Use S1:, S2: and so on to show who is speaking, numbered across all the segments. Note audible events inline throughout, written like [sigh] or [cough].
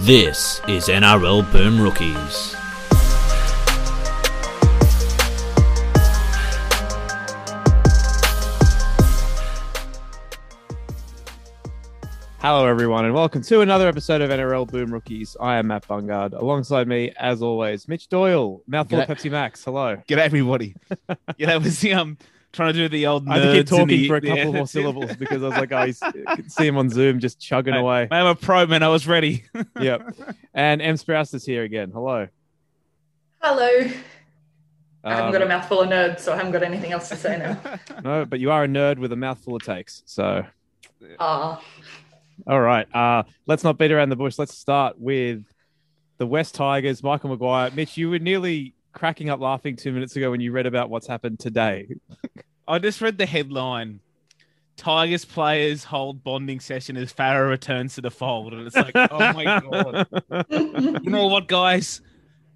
S1: This is NRL Boom Rookies.
S2: Hello, everyone, and welcome to another episode of NRL Boom Rookies. I am Matt Bungard. Alongside me, as always, Mitch Doyle, mouthful of
S3: G'day.
S2: Pepsi Max. Hello.
S3: Get everybody. [laughs] yeah, that was the um trying to do the old.
S2: I had to keep talking
S3: the-
S2: for a couple [laughs]
S3: yeah,
S2: more syllables because I was like, I could see him on Zoom just chugging
S3: Mate,
S2: away.
S3: I'm a pro man. I was ready. [laughs]
S2: Yep. And M. Sprouse is here again. Hello.
S4: Hello. I haven't
S2: Um,
S4: got a mouthful of nerds, so I haven't got anything else to say now. [laughs]
S2: No, but you are a nerd with a mouthful of takes. So,
S4: Ah,
S2: all right. Uh, let's not beat around the bush. Let's start with the West Tigers, Michael Maguire. Mitch, you were nearly cracking up laughing two minutes ago when you read about what's happened today. [laughs]
S3: I just read the headline. Tigers players hold bonding session as Farah returns to the fold, and it's like, oh my [laughs] god! You know what, guys?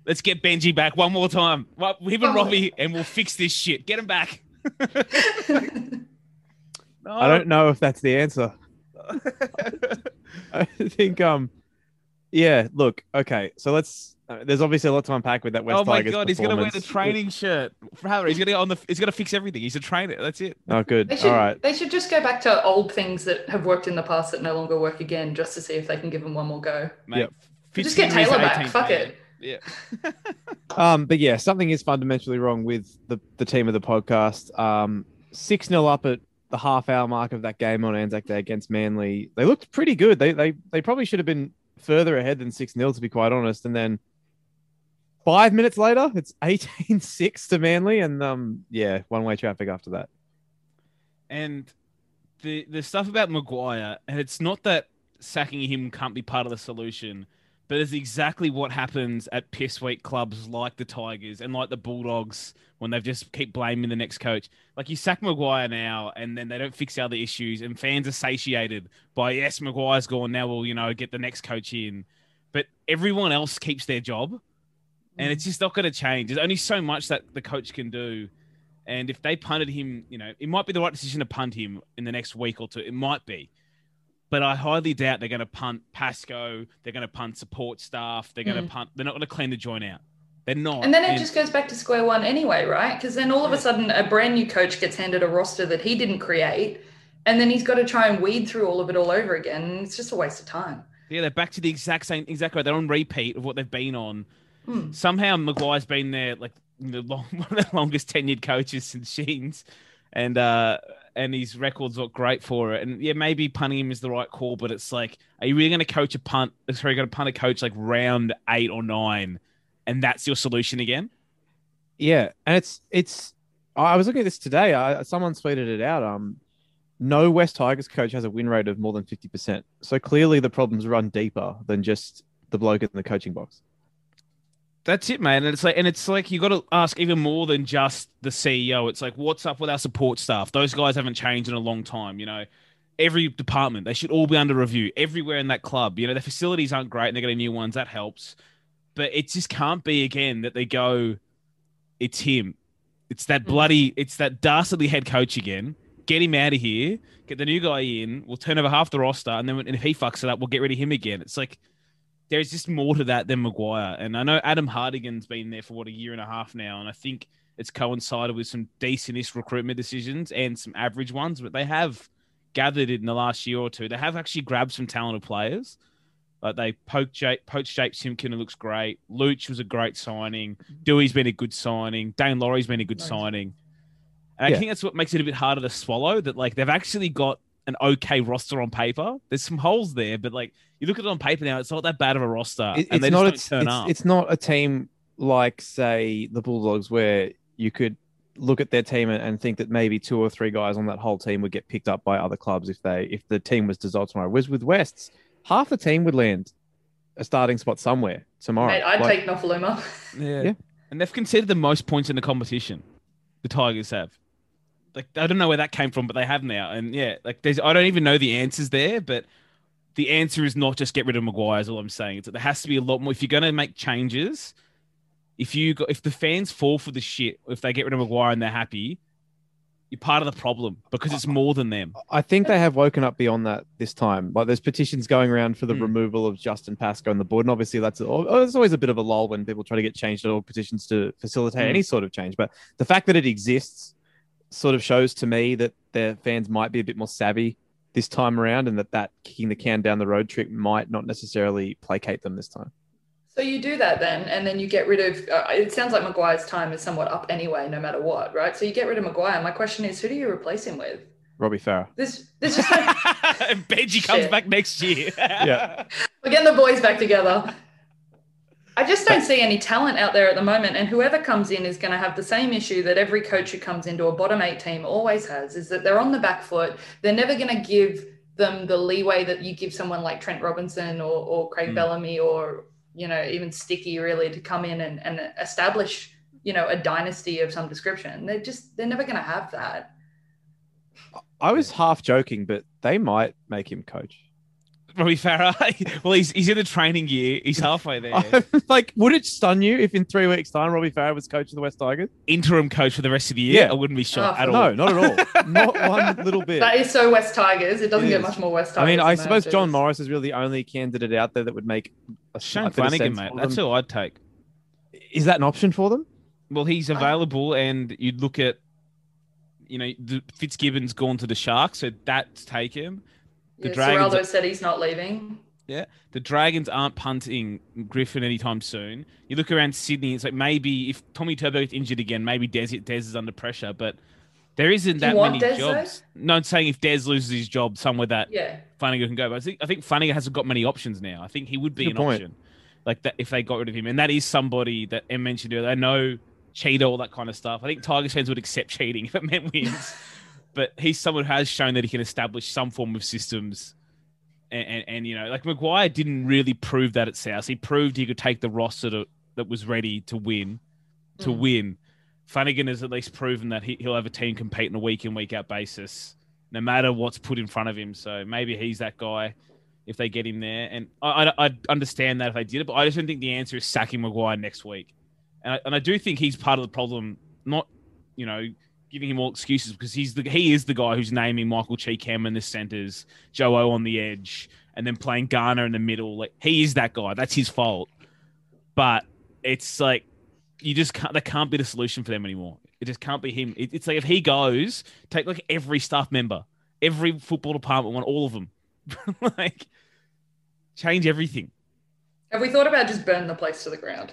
S3: Let's get Benji back one more time. Well, him and
S4: Oh.
S3: Robbie, and we'll fix this shit. Get him back. [laughs] No.
S2: I don't know if that's the answer. I think um yeah, look, okay. So let's uh, there's obviously a lot to unpack with that West
S3: oh my
S2: Tigers
S3: god, he's gonna wear the training shirt. Farah, he's gonna go on the. He's gonna fix everything. He's a trainer. That's it.
S2: Oh good.
S4: they, should,
S2: All right.
S4: they should just go back to old things that have worked in the past that no longer work again, just to see if they can give them one more go.
S3: Mate,
S2: Yep.
S4: Just get Taylor back. Fuck
S3: man.
S4: it.
S3: Yeah. [laughs] [laughs]
S2: Um but yeah, something is fundamentally wrong with the the team of the podcast. Um 6-0 up at the half hour mark of that game on Anzac Day against Manly. They looked pretty good. They they they probably should have been further ahead than 6-0 to be quite honest. And then 5 minutes later, it's 18-6 to Manly and um yeah, one-way traffic after that.
S3: And the the stuff about Maguire, and it's not that sacking him can't be part of the solution, but it's exactly what happens at piss weak clubs like the Tigers and like the Bulldogs when they just keep blaming the next coach. Like you sack Maguire now, and then they don't fix the other issues, and fans are satiated by yes, Maguire's gone now. We'll you know get the next coach in, but everyone else keeps their job, and it's just not going to change. There's only so much that the coach can do. And if they punted him, you know, it might be the right decision to punt him in the next week or two. It might be. But I highly doubt they're going to punt Pascoe. They're going to punt support staff. They're going to
S4: Mm.
S3: punt. They're not going to clean the joint out. They're not.
S4: And then it just goes back to square one anyway, right? Because then all of a sudden, a brand new coach gets handed a roster that he didn't create, and then he's got to try and weed through all of it all over again. It's just a waste of time.
S3: yeah, they're back to the exact same. Exactly. They're on repeat of what they've been on.
S4: Hmm.
S3: Somehow Maguire's been there like the long, [laughs] one of the longest tenured coaches since Sheens, and uh, and his records look great for it. And yeah, maybe punting him is the right call, but it's like, are you really going to coach a punt? Sorry, going to punt a coach like round eight or nine, and that's your solution again?
S2: Yeah, and it's it's. I was looking at this today. I, someone tweeted it out. Um, no West Tigers coach has a win rate of more than fifty percent. So clearly, the problems run deeper than just the bloke in the coaching box.
S3: That's it, man. And it's like, and it's like you got to ask even more than just the CEO. It's like, what's up with our support staff? Those guys haven't changed in a long time. You know, every department they should all be under review. Everywhere in that club, you know, the facilities aren't great, and they're getting new ones. That helps, but it just can't be again that they go, it's him. It's that mm. bloody, it's that dastardly head coach again. Get him out of here. Get the new guy in. We'll turn over half the roster, and then and if he fucks it up, we'll get rid of him again. It's like there's just more to that than Maguire. And I know Adam Hartigan's been there for what a year and a half now, and I think it's coincided with some decentish recruitment decisions and some average ones, but they have gathered in the last year or two. They have actually grabbed some talented players. Like they poked Jake, poached Jake Simpkin, who looks great. Luch was a great signing. Mm-hmm. Doueihi's been a good signing. Daine Laurie's been a good
S4: Nice.
S3: signing. And I think that's what makes it a bit harder to swallow. That like they've actually got an okay roster on paper. There's some holes there, but like you look at it on paper now, it's not that bad of a roster,
S2: It-
S3: and
S2: it's
S3: they
S2: not.
S3: just
S2: It's,
S3: don't turn
S2: it's,
S3: up.
S2: it's not a team like say the Bulldogs where you could look at their team and, and think that maybe two or three guys on that whole team would get picked up by other clubs if they if the team was dissolved tomorrow. Whereas with Wests, half the team would land a starting spot somewhere tomorrow.
S4: Mate, I'd
S2: Like-
S4: take Nofoaluma.
S3: yeah.
S2: Yeah.
S3: and they've conceded the most points in the competition. The Tigers have. Like I don't know where that came from, but they have now. And yeah, like there's I don't even know the answers there, but the answer is not just get rid of Maguire. Is all I'm saying. It's that there has to be a lot more. If you're going to make changes, if you got, if the fans fall for the shit, if they get rid of Maguire and they're happy, you're part of the problem because it's more than them.
S2: I think they have woken up beyond that this time. Like there's petitions going around for the
S3: Hmm.
S2: removal of Justin Pascoe on the board, and obviously that's oh, there's always a bit of a lull when people try to get changed at all petitions to facilitate
S3: Hmm.
S2: any sort of change. But the fact that it exists sort of shows to me that their fans might be a bit more savvy this time around, and that that kicking the can down the road trick might not necessarily placate them this time.
S4: So you do that then, and then you get rid of. Uh, it sounds like Maguire's time is somewhat up anyway, no matter what, right? So you get rid of Maguire. My question is, who do you replace him with?
S2: Robbie Farah.
S4: This, this is like [laughs] [laughs]
S3: Benji comes
S4: Shit.
S3: back next year.
S2: Yeah. [laughs]
S4: we're getting the boys back together. I just don't see any talent out there at the moment, and whoever comes in is going to have the same issue that every coach who comes into a bottom eight team always has: is that they're on the back foot. They're never going to give them the leeway that you give someone like Trent Robinson or, or Craig
S3: Mm.
S4: Bellamy or you know even Sticky really to come in and, and establish you know a dynasty of some description. They're just they're never going to have that.
S2: I was half joking, but they might make him coach.
S3: Robbie Farah. [laughs] well, he's he's in the training year. He's halfway there. [laughs]
S2: like, would it stun you if in three weeks' time Robbie Farah was coach of the West Tigers?
S3: Interim coach for the rest of the year.
S2: Yeah.
S3: I wouldn't be shocked
S4: Oh,
S3: at all.
S2: No, not at all. [laughs] not one little bit.
S4: That is so West Tigers. It doesn't
S2: It
S4: get
S2: is.
S4: much more West Tigers.
S2: I mean, I suppose
S4: that.
S2: John Morris is really the only candidate out there that would make a
S3: Shane
S2: slight bit of
S3: Flanagan,
S2: sense
S3: mate. That's
S2: them.
S3: who I'd take.
S2: Is that an option for them?
S3: Well, he's available, and you'd look at, you know, the Fitzgibbon's gone to the Sharks, so that's taken. The
S4: Yeah,
S3: Dragons-
S4: Ciraldo said he's not leaving.
S3: Yeah, the Dragons aren't punting Griffin anytime soon. You look around Sydney, it's like maybe if Tommy Turbo gets injured again, maybe Des, Des is under pressure, but there isn't that
S4: want
S3: many
S4: Des, though?
S3: jobs. No, I'm saying if Des loses his job somewhere that
S4: Yeah.
S3: Flanagan can go. But I think I think Flanagan hasn't got many options now. I think he would be
S2: Good
S3: an
S2: point.
S3: option. Like that if they got rid of him. And that is somebody that Em mentioned earlier. I know cheat all that kind of stuff. I think Tigers fans would accept cheating if it meant wins. But he's someone who has shown that he can establish some form of systems. And, and, and you know, like Maguire didn't really prove that at South. He proved he could take the roster to, that was ready to win, to
S4: Mm.
S3: win. Flanagan has at least proven that he, he'll have a team compete on a week in, week out basis, no matter what's put in front of him. So maybe he's that guy if they get him there. And I, I, I'd understand that if they did it, but I just don't think the answer is sacking Maguire next week. And I, and I do think he's part of the problem, not, you know, giving him all excuses because he's the he is the guy who's naming Michael Chee-Kam in the centers, Joe O on the edge, and then playing Garner in the middle. Like he is that guy. That's his fault. But it's like you just can't. That can't be the solution for them anymore. It just can't be him. It, it's like if he goes, take like every staff member, every football department, one, all of them, [laughs] like change everything.
S4: Have we thought about just burning the place to the ground?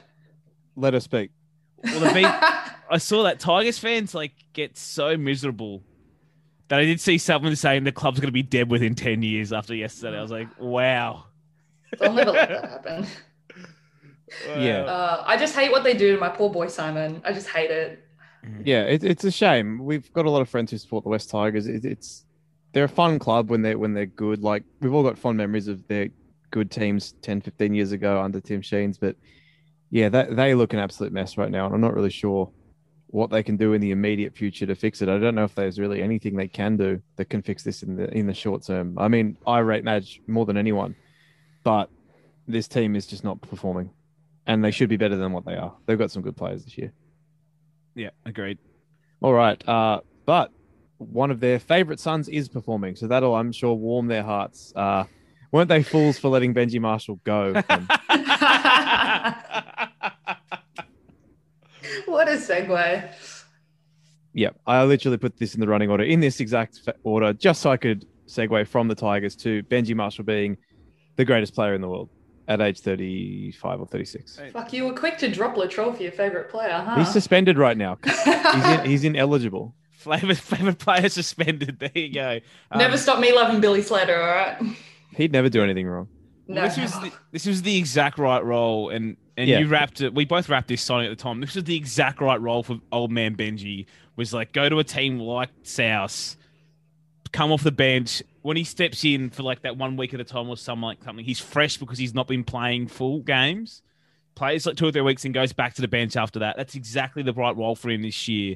S2: Let us speak.
S3: Well, the beat, I saw that Tigers fans like get so miserable that I did see someone saying the club's going to be dead within ten years after yesterday. I was like, wow.
S4: I'll never let that happen.
S2: Yeah.
S4: Uh, I just hate what they do to my poor boy Simon. I just hate it.
S2: Yeah, it, it's a shame. We've got a lot of friends who support the West Tigers. It, it's they're a fun club when they're when they're good. Like we've all got fond memories of their good teams 10, 15 years ago under Tim Sheens. But yeah, that, they look an absolute mess right now, and I'm not really sure what they can do in the immediate future to fix it. I don't know if there's really anything they can do that can fix this in the in the short term. I mean, I rate Madge more than anyone, but this team is just not performing, and they should be better than what they are. They've got some good players this year.
S3: Yeah, agreed.
S2: All right. Uh, but one of their favorite sons is performing, so that'll, I'm sure, warm their hearts. Uh, weren't they fools for letting Benji Marshall go? And [laughs] [laughs] [laughs]
S4: what a segue.
S2: yeah, I literally put this in the running order in this exact order, just so I could segue from the Tigers to Benji Marshall being the greatest player in the world at age 35 or 36.
S4: Fuck, you were quick to drop Latrell for your favorite player, huh?
S2: He's suspended right now. [laughs] He's, in, he's ineligible.
S3: Flavor, favorite player suspended. There you go. Um,
S4: Never stop me loving Billy Slater, all right?
S2: He'd never do anything wrong.
S4: No.
S3: This was the, this was the exact right role, and and
S2: Yeah.
S3: you wrapped it. We both wrapped this signing at the time. This was the exact right role for old man Benji. Was like go to a team like South, come off the bench when he steps in for like that one week at a time or something like something. He's fresh because he's not been playing full games. Plays like two or three weeks and goes back to the bench after that. That's exactly the right role for him this year.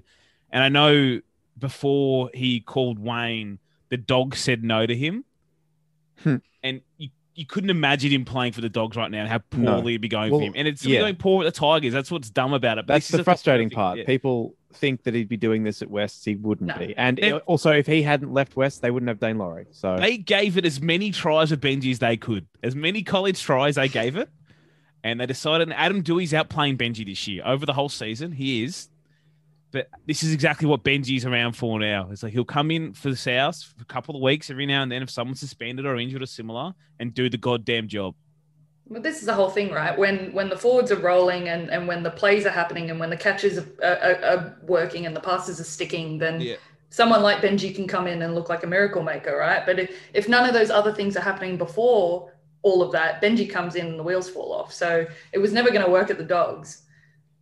S3: And I know before he called Wayne, the dog said no to him.
S2: Hmm.
S3: And you you couldn't imagine him playing for the Dogs right now and how
S2: No.
S3: poorly it'd be going
S2: Well,
S3: for him. And it's
S2: yeah.
S3: going poor at the Tigers. That's what's dumb about it. But
S2: That's the
S3: a-
S2: frustrating part.
S3: Yeah.
S2: People think that he'd be doing this at West. He wouldn't
S4: No.
S2: be. And
S3: They-
S2: also, if he hadn't left West, they wouldn't have Daine Laurie. So
S3: They gave it as many tries of Benji as they could, as many college tries they gave it, and they decided. And Adam Doueihi's out playing Benji this year over the whole season. He is, but this is exactly what Benji's around for now. It's like he'll come in for the South for a couple of weeks every now and then if someone's suspended or injured or similar, and do the goddamn job.
S4: But this is the whole thing, right? When when the forwards are rolling and, and when the plays are happening and when the catches are, are, are working and the passes are sticking, then
S3: Yeah.
S4: someone like Benji can come in and look like a miracle maker, right? But if, if none of those other things are happening before all of that, Benji comes in and the wheels fall off. So it was never going to work at the dogs.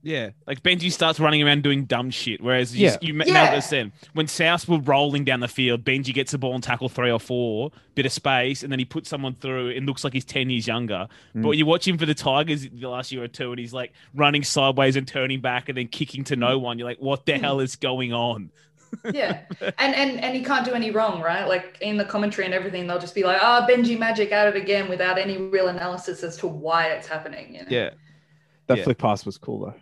S3: Yeah, like Benji starts running around doing dumb shit, whereas you,
S2: Yeah.
S3: you ma-
S4: Yeah.
S3: nailed this then. When South were rolling down the field, Benji gets the ball and tackle three or four, bit of space, and then he puts someone through. It looks like he's ten years younger.
S2: Mm.
S3: But you watch him for the Tigers the last year or two, and he's like running sideways and turning back and then kicking to no one. You're like, what the hell is going on? [laughs]
S4: Yeah. and, and and he can't do any wrong, right? Like in the commentary and everything, they'll just be like, ah, Benji Magic at it again without any real analysis as to why it's happening. You know?
S3: Yeah,
S2: that
S3: yeah.
S2: flick pass was cool though.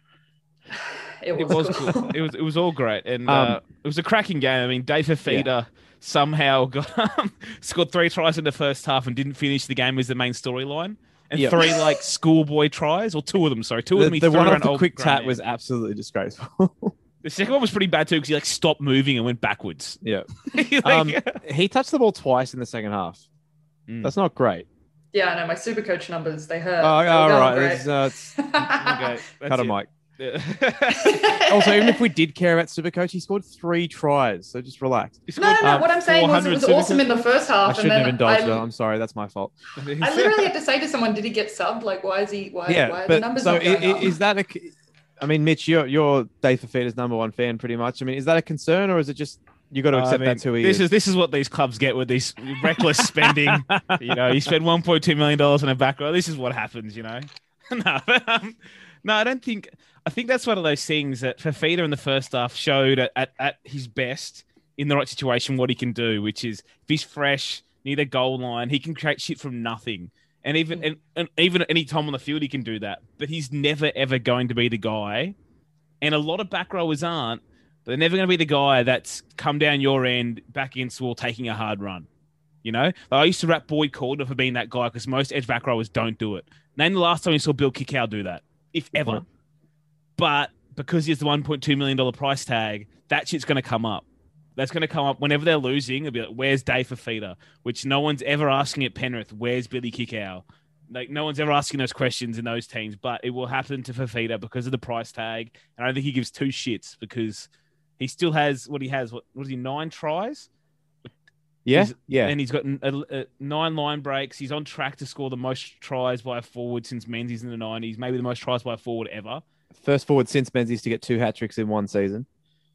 S2: [laughs]
S4: It was,
S3: it was
S4: cool.
S3: cool. It was it was all great, and
S2: Um,
S3: uh, it was a cracking game. I mean, Dave Fifita somehow got um, [laughs] scored three tries in the first half and didn't finish the game as the main storyline. And
S2: Yep.
S3: three like schoolboy tries, or two of them. Sorry, two of them. he
S2: the
S3: threw
S2: one
S3: around
S2: off the quick
S3: grown
S2: tap was absolutely disgraceful. [laughs]
S3: the second one was pretty bad too because he like stopped moving and went backwards.
S2: yeah.
S3: Like-
S2: Um, he touched the ball twice in the second half.
S3: Mm.
S2: That's not great.
S4: Yeah, I know my super coach numbers, they hurt.
S2: Oh,
S4: They were
S2: all
S4: going
S2: right. It's, uh, it's,
S3: okay,
S2: cut a mic.
S3: Yeah. [laughs]
S2: Also, even if we did care about Supercoach, he scored three tries. So just relax.
S3: He
S4: No, no,
S3: scored,
S4: no.
S3: uh,
S4: what I'm saying was it was
S3: super-
S4: awesome in the first half, and
S2: shouldn't
S4: then
S2: have indulged
S4: I,
S2: her. I'm sorry. That's my fault. [laughs]
S4: I literally had to say to someone, "Did he get subbed? Like, why is he? Why? why
S2: yeah,
S4: are the numbers
S2: so
S4: not going
S2: i- i-
S4: up?"
S2: is that a? I mean, Mitch, you're you're Dave Fifita's number one fan, pretty much. I mean, is that a concern, or is it just you got to
S3: I
S2: accept
S3: mean,
S2: that's who he
S3: this
S2: is?
S3: is this is what these clubs get with these reckless [laughs] spending. you know, you spend 1.2 million dollars on a back row. This is what happens. You know, no, but, um, no, I don't think. I think that's one of those things that Fifita in the first half showed at, at, at his best in the right situation what he can do, which is if he's fresh near the goal line, he can create shit from nothing. And even and, and even at any time on the field, he can do that. But he's never ever going to be the guy. And a lot of back rowers aren't. But they're never going to be the guy that's come down your end, back against the wall, taking a hard run. You know, like I used to rap Boyd Cordner for being that guy because most edge back rowers don't do it. Name the last time you saw Bill Kikau do that, if ever. But because he has the $1.2 million price tag, that shit's going to come up. That's going to come up whenever they're losing. It'll be like, where's Dave Fifita? Which no one's ever asking at Penrith. Where's Billy Kikau? Like no one's ever asking those questions in those teams, but it will happen to Fifita because of the price tag. And I don't think he gives two shits because he still has what he has. What was he nine tries?
S2: yeah,
S3: he's-
S2: yeah.
S3: And he's got a- a- uh, uh, nine line breaks. He's on track to score the most tries by a forward since Menzies in the nineties. Maybe the most tries by a forward ever.
S2: First forward since Menzies to get two hat tricks in one season.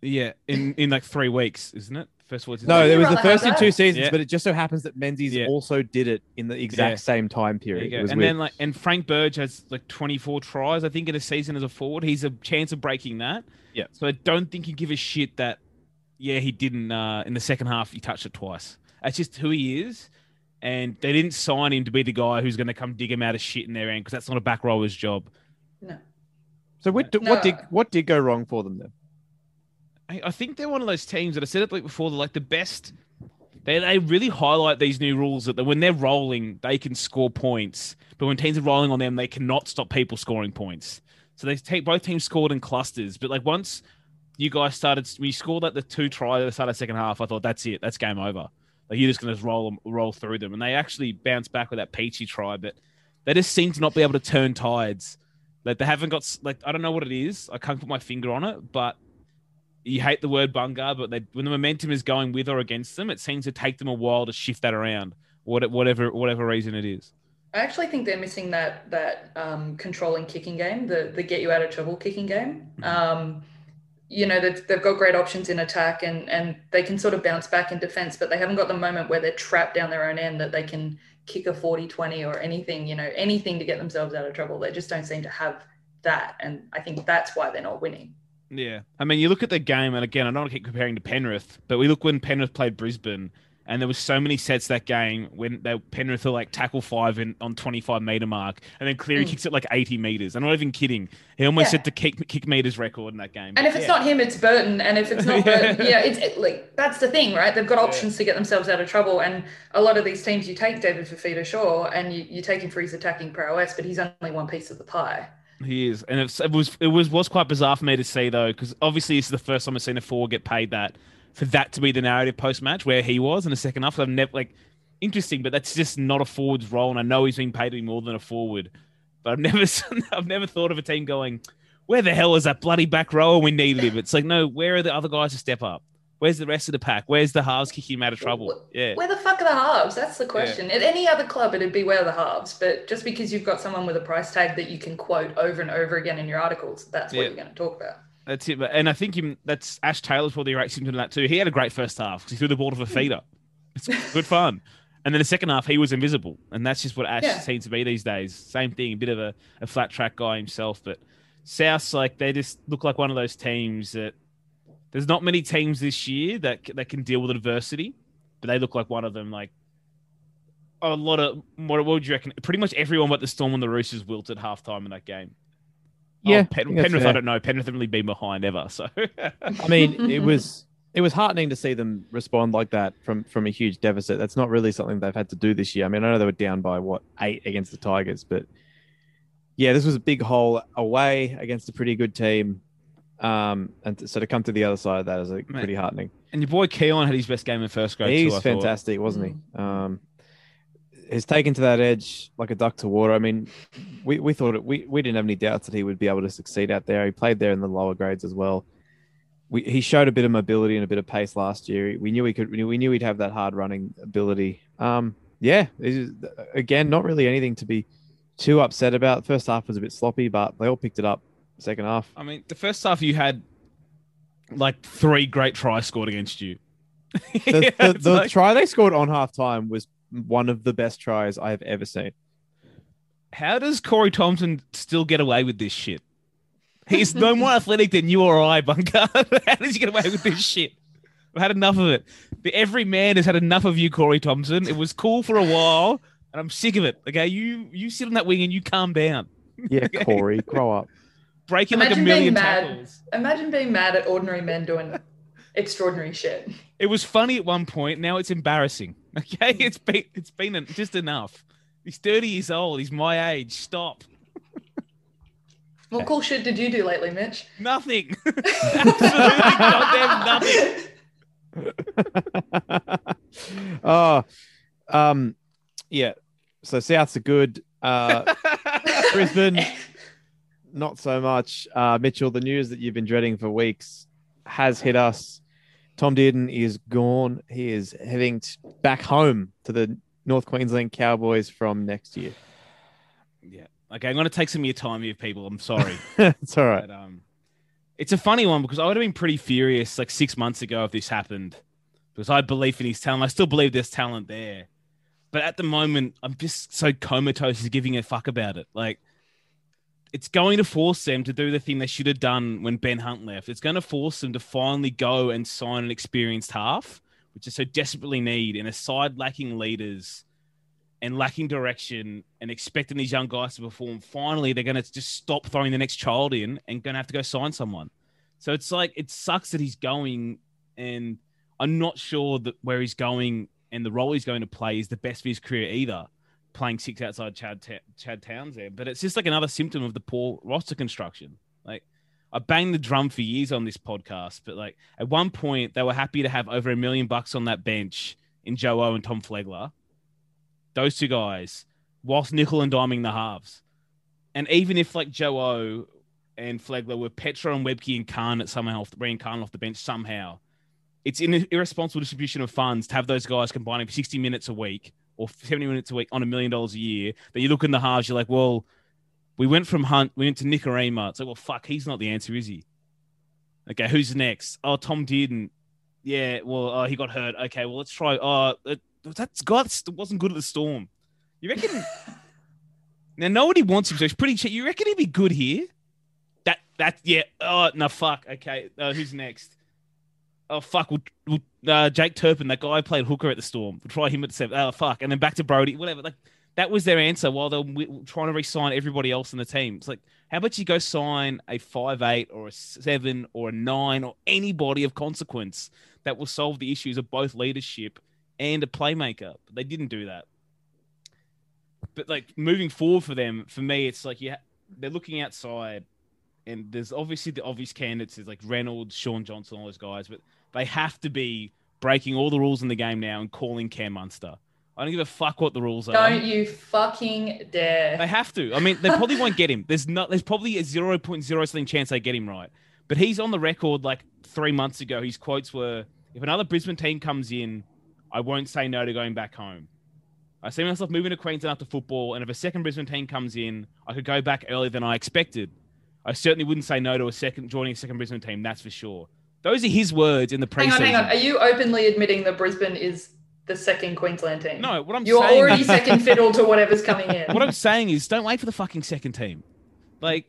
S3: Yeah, in in like three weeks, isn't it? First forward. since
S2: No,
S4: Would
S2: it was the first in two seasons,
S3: Yeah.
S2: but it just so happens that Menzies
S3: Yeah.
S2: also did it in the exact
S3: Yeah.
S2: same time
S3: There you
S2: period.
S3: go.
S2: Was
S3: and
S2: weird.
S3: then like and Frank Burge has like 24 tries, I think, in a season as a forward. He's a chance of breaking that.
S2: Yeah.
S3: So I don't think you give a shit that yeah, he didn't uh in the second half he touched it twice. That's just who he is. And they didn't sign him to be the guy who's going to come dig him out of shit in their end because that's not a back rower's job.
S4: no.
S2: So what,
S4: No.
S2: what did what did go wrong for them then?
S3: I, I think they're one of those teams that I said it like before. They're like the best. They they really highlight these new rules that when they're rolling, they can score points, but when teams are rolling on them, they cannot stop people scoring points. So they take both teams scored in clusters, but like once you guys started, we scored like the two try at the start of the second half, I thought that's it, that's game over. Like you're just gonna just roll them, roll through them, and they actually bounce back with that peachy try, but they just seem to not be able to turn tides. Like they haven't got like I don't know what it is. I can't put my finger on it, but you hate the word bunga, but they, when the momentum is going with or against them, it seems to take them a while to shift that around, what- whatever whatever reason it is.
S4: I actually think they're missing that that um, controlling kicking game, the the get you out of trouble kicking game.
S3: Mm-hmm.
S4: Um, you know they've, they've got great options in attack and and they can sort of bounce back in defense, but they haven't got the moment where they're trapped down their own end that they can kick a 40-20 or anything, you know, anything to get themselves out of trouble. They just don't seem to have that, and I think that's why they're not winning.
S3: Yeah, I mean, you look at the game, and again, I don't want to keep comparing to Penrith, but we look when Penrith played Brisbane, And there was so many sets that game when they, Penrith were like tackle five in, on 25 meter mark, and then Cleary
S4: Mm.
S3: kicks it like 80 meters. I'm not even kidding. He almost
S4: Yeah.
S3: set the kick, kick meters record in that game.
S4: And if it's
S3: Yeah.
S4: not him, it's Burton. And if it's not [laughs]
S3: Yeah.
S4: Burton, yeah, it's it, like that's the thing, right? They've got options to get themselves out of trouble. And a lot of these teams, you take David Fifita, Shaw and you, you take him for his attacking prowess, but he's only one piece of the pie.
S3: He is, and it was it was was quite bizarre for me to see though, because obviously this is the first time I've seen a forward get paid that for that to be the narrative post match where he was in the second half. I've never like interesting, but that's just not a forward's role, and I know he's being paid to be more than a forward, but I've [laughs] never I've never thought of a team going, where the hell is that bloody back row? We needed him. It's like no, where are the other guys to step up? Where's the rest of the pack? Where's the halves kicking him out of trouble? Yeah.
S4: Where the fuck are the halves? That's the question. At any other club, it'd be where are the halves. But just because you've got someone with a price tag that you can quote over and over again in your articles, that's what
S3: Yeah.
S4: you're going to talk about.
S3: That's it. And I think him, that's Ash Taylor's probably right symptom of that too. He had a great first half because he threw the ball to
S4: Hmm.
S3: feeder. It's good fun. And then the second half, he was invisible. And that's just what Ash
S4: Yeah.
S3: seems to be these days. Same thing, a bit of a, a flat track guy himself. But South, like, they just look like one of those teams that there's not many teams this year that, that can deal with adversity, but they look like one of them. Like, a lot of, what, what would you reckon? Pretty much everyone but the Storm and the Roosters wilted halftime in that game.
S2: Yeah,
S3: Oh, Pen- Penrith, I don't know. Penrith haven't really been behind ever. So,
S2: I mean, [laughs] it was it was heartening to see them respond like that from from a huge deficit. That's not really something they've had to do this year. I mean, I know they were down by what eight against the Tigers, but yeah, this was a big hole away against a pretty good team. Um, and so to come to the other side of that is like, pretty heartening.
S3: and your boy Keon had his best game in first grade.
S2: He's
S3: too, I thought.
S2: fantastic, wasn't he? Um, he's taken to that edge like a duck to water. I mean, we, we thought it, we, we didn't have any doubts that he would be able to succeed out there. He played there in the lower grades as well. We, he showed a bit of mobility and a bit of pace last year. We knew he could. We knew he'd have that hard running ability. Um, yeah, is- again, not really anything to be too upset about. First half was a bit sloppy, but they all picked it up. Second half,
S3: I mean, the first half you had like three great tries scored against you.
S2: the, [laughs]
S3: Yeah,
S2: the, the [laughs]
S3: like-
S2: try they scored on half time was one of the best tries I have ever seen.
S3: how does Corey Thompson still get away with this shit? He's no more athletic than you or I, Bunker. [laughs] how does he get away with this shit? I've had enough of it. The, every man has had enough of you, Corey Thompson. It was cool for a while, and I'm sick of it. Okay, you you sit on that wing and you calm down.
S2: Yeah, [laughs]
S3: Okay.
S2: Corey, grow up.
S3: Breaking like a
S4: Imagine being
S3: million
S4: mad.
S3: tackles.
S4: Imagine being mad at ordinary men doing extraordinary shit.
S3: It was funny at one point. Now it's embarrassing. [laughs] Okay, it's been it's been en- just enough. He's thirty years old. He's my age. Stop.
S4: What cool shit did you do lately, Mitch?
S3: Nothing. [laughs] Absolutely goddamn nothing. [laughs]
S2: oh, um, yeah. So Souths are good. Uh, Brisbane, not so much. Uh, Mitchell, the news that you've been dreading for weeks has hit us. Tom Dearden is gone. He is heading t- back home to the North Queensland Cowboys from next year.
S3: Yeah. Okay, I'm going to take some of your time here, people. I'm sorry. [laughs]
S2: it's all right.
S3: But, um, it's a funny one because I would have been pretty furious like six months ago if this happened because I had belief in his talent. I still believe there's talent there. But at the moment, I'm just so comatose is giving a fuck about it. Like, it's going to force them to do the thing they should have done when Ben Hunt left. It's going to force them to finally go and sign an experienced half, which is so desperately need in a side lacking leaders and lacking direction and expecting these young guys to perform. Finally, they're going to just stop throwing the next child in and going to have to go sign someone. So it's like it sucks that he's going, and I'm not sure that where he's going and the role he's going to play is the best for his career either. Playing six outside Chad Ta- Chad Towns there, but it's just like another symptom of the poor roster construction. Like I banged the drum for years on this podcast, but like at one point they were happy to have over a million bucks on that bench in Joe O and Tom Flegler. Those two guys, whilst nickel and diming the halves. And even if like Joe O and Flegler were Petero and Webcke at somehow off, bringing Khan off the bench somehow, it's an irresponsible distribution of funds to have those guys combining for 60 minutes a week or 70 minutes a week on a million dollars a year. That you look in the halves, you're like, well, we went from Hunt, we went to Nikorima. It's like, well, fuck, he's not the answer, is he? Okay, who's next? Oh, Tom Dearden. Yeah, well, oh, he got hurt. Okay, well, let's try. Oh, uh, that's God that wasn't good at the Storm. You reckon? [laughs] now nobody wants him, so he's pretty cheap. You reckon he'd be good here? That that yeah. Oh no, fuck. Okay, uh, who's next? Oh fuck, we'll, we'll, uh, Jake Turpin, that guy played hooker at the Storm. We'll try him at the seven. Oh fuck, and then back to Brody, whatever. Like that was their answer while they're trying to re-sign everybody else in the team. It's like, how about you go sign a five eight or a seven or a nine or anybody of consequence that will solve the issues of both leadership and a playmaker? But they didn't do that. But like moving forward for them, for me, it's like yeah, they're looking outside, and there's obviously the obvious candidates is like Reynolds, Shaun Johnson, all those guys, but they have to be breaking all the rules in the game now and calling Cam Munster. I don't give a fuck what the rules are.
S4: Don't you fucking dare.
S3: They have to. I mean, they probably won't get him. [laughs] There's not. There's probably a zero point zero something chance they get him right. But he's on the record like three months ago. His quotes were, "If another Brisbane team comes in, I won't say no to going back home. I see myself moving to Queensland after football, and if a second Brisbane team comes in, I could go back earlier than I expected. I certainly wouldn't say no to a second joining a second Brisbane team. That's for sure." Those are his words in the preseason.
S4: Hang on, hang on. Are you openly admitting that Brisbane is the second Queensland team?
S3: No, what I'm
S4: You're
S3: saying.
S4: already [laughs] second fiddle to whatever's coming in.
S3: what I'm saying is, don't wait for the fucking second team. Like,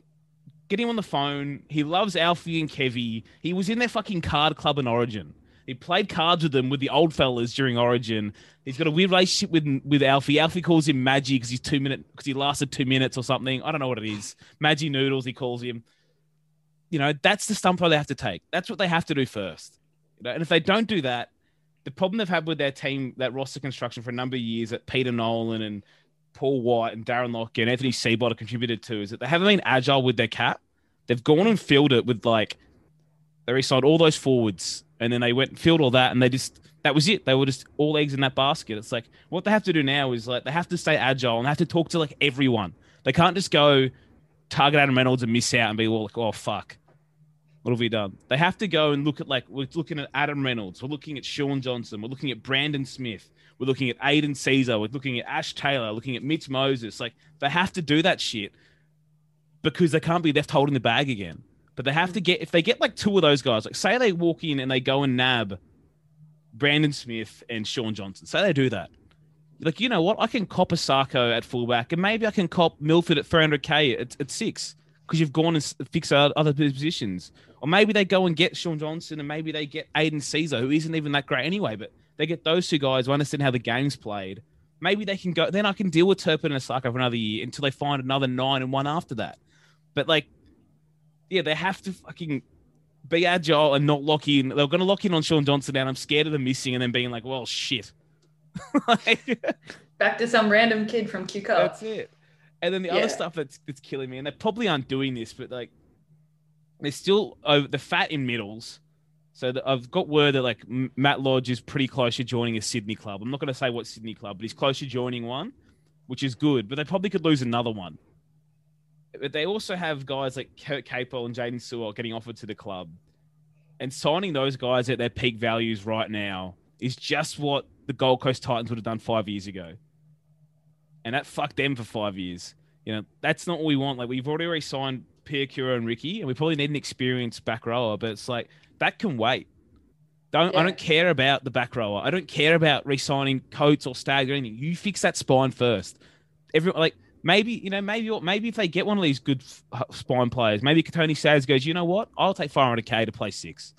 S3: get him on the phone. He loves Alfie and Kevy. He was in their fucking card club in Origin. He played cards with them with the old fellas during Origin. He's got a weird relationship with with Alfie. Alfie calls him Maggie because he's two minute because he lasted two minutes or something. I don't know what it is. Maggie Noodles, he calls him. You know, that's the stump they have to take. That's what they have to do first. You know, and if they don't do that, the problem they've had with their team, that roster construction for a number of years that Peter Nolan and Paul White and Darren Locke and Anthony Seibold have contributed to is that they haven't been agile with their cap. They've gone and filled it with like they resigned all those forwards and then they went and filled all that and they just that was it. They were just all eggs in that basket. It's like what they have to do now is like they have to stay agile and they have to talk to like everyone. They can't just go target Adam Reynolds and miss out and be all like, oh fuck. What have we done? They have to go and look at like we're looking at Adam Reynolds, we're looking at Shaun Johnson, we're looking at Brandon Smith, we're looking at Aidan Sezer, we're looking at Ash Taylor, looking at Mitch Moses. Like they have to do that shit because they can't be left holding the bag again. But they have to get if they get like two of those guys, like say they walk in and they go and nab Brandon Smith and Shaun Johnson. Say they do that. Like, you know what? I can cop a Sarko at fullback and maybe I can cop Milford at 300k at, at six because you've gone and fixed other positions. Or maybe they go and get Shaun Johnson and maybe they get Aidan Sezer, who isn't even that great anyway, but they get those two guys who understand how the game's played. Maybe they can go, then I can deal with Turpin and Sarko for another year until they find another nine and one after that. But like, yeah, they have to fucking be agile and not lock in. They're going to lock in on Shaun Johnson, and I'm scared of them missing and then being like, well, shit. [laughs] Like,
S4: Back to some random kid from Q Cup.
S3: that's it. And then the
S4: Yeah.
S3: other stuff that's that's killing me, and they probably aren't doing this, but like they're still over the fat in middles. So that I've got word that like Matt Lodge is pretty close to joining a Sydney club. I'm not going to say what Sydney club, but he's close to joining one, which is good. But they probably could lose another one. But they also have guys like Kurt Capewell and Jaden Sewell getting offered to the club, and signing those guys at their peak values right now is just what the Gold Coast Titans would have done five years ago and that fucked them for five years. You know, that's not what we want. Like we've already signed Pierre Cura and Ricky, and we probably need an experienced back rower, but it's like that can wait. Don't I don't care about the back rower. I don't care about re-signing Coates or Stag or anything. You fix that spine first. Every like maybe you know maybe maybe if they get one of these good f- uh, spine players, maybe Tony Staggs goes, you know what? I'll take 500k to play six.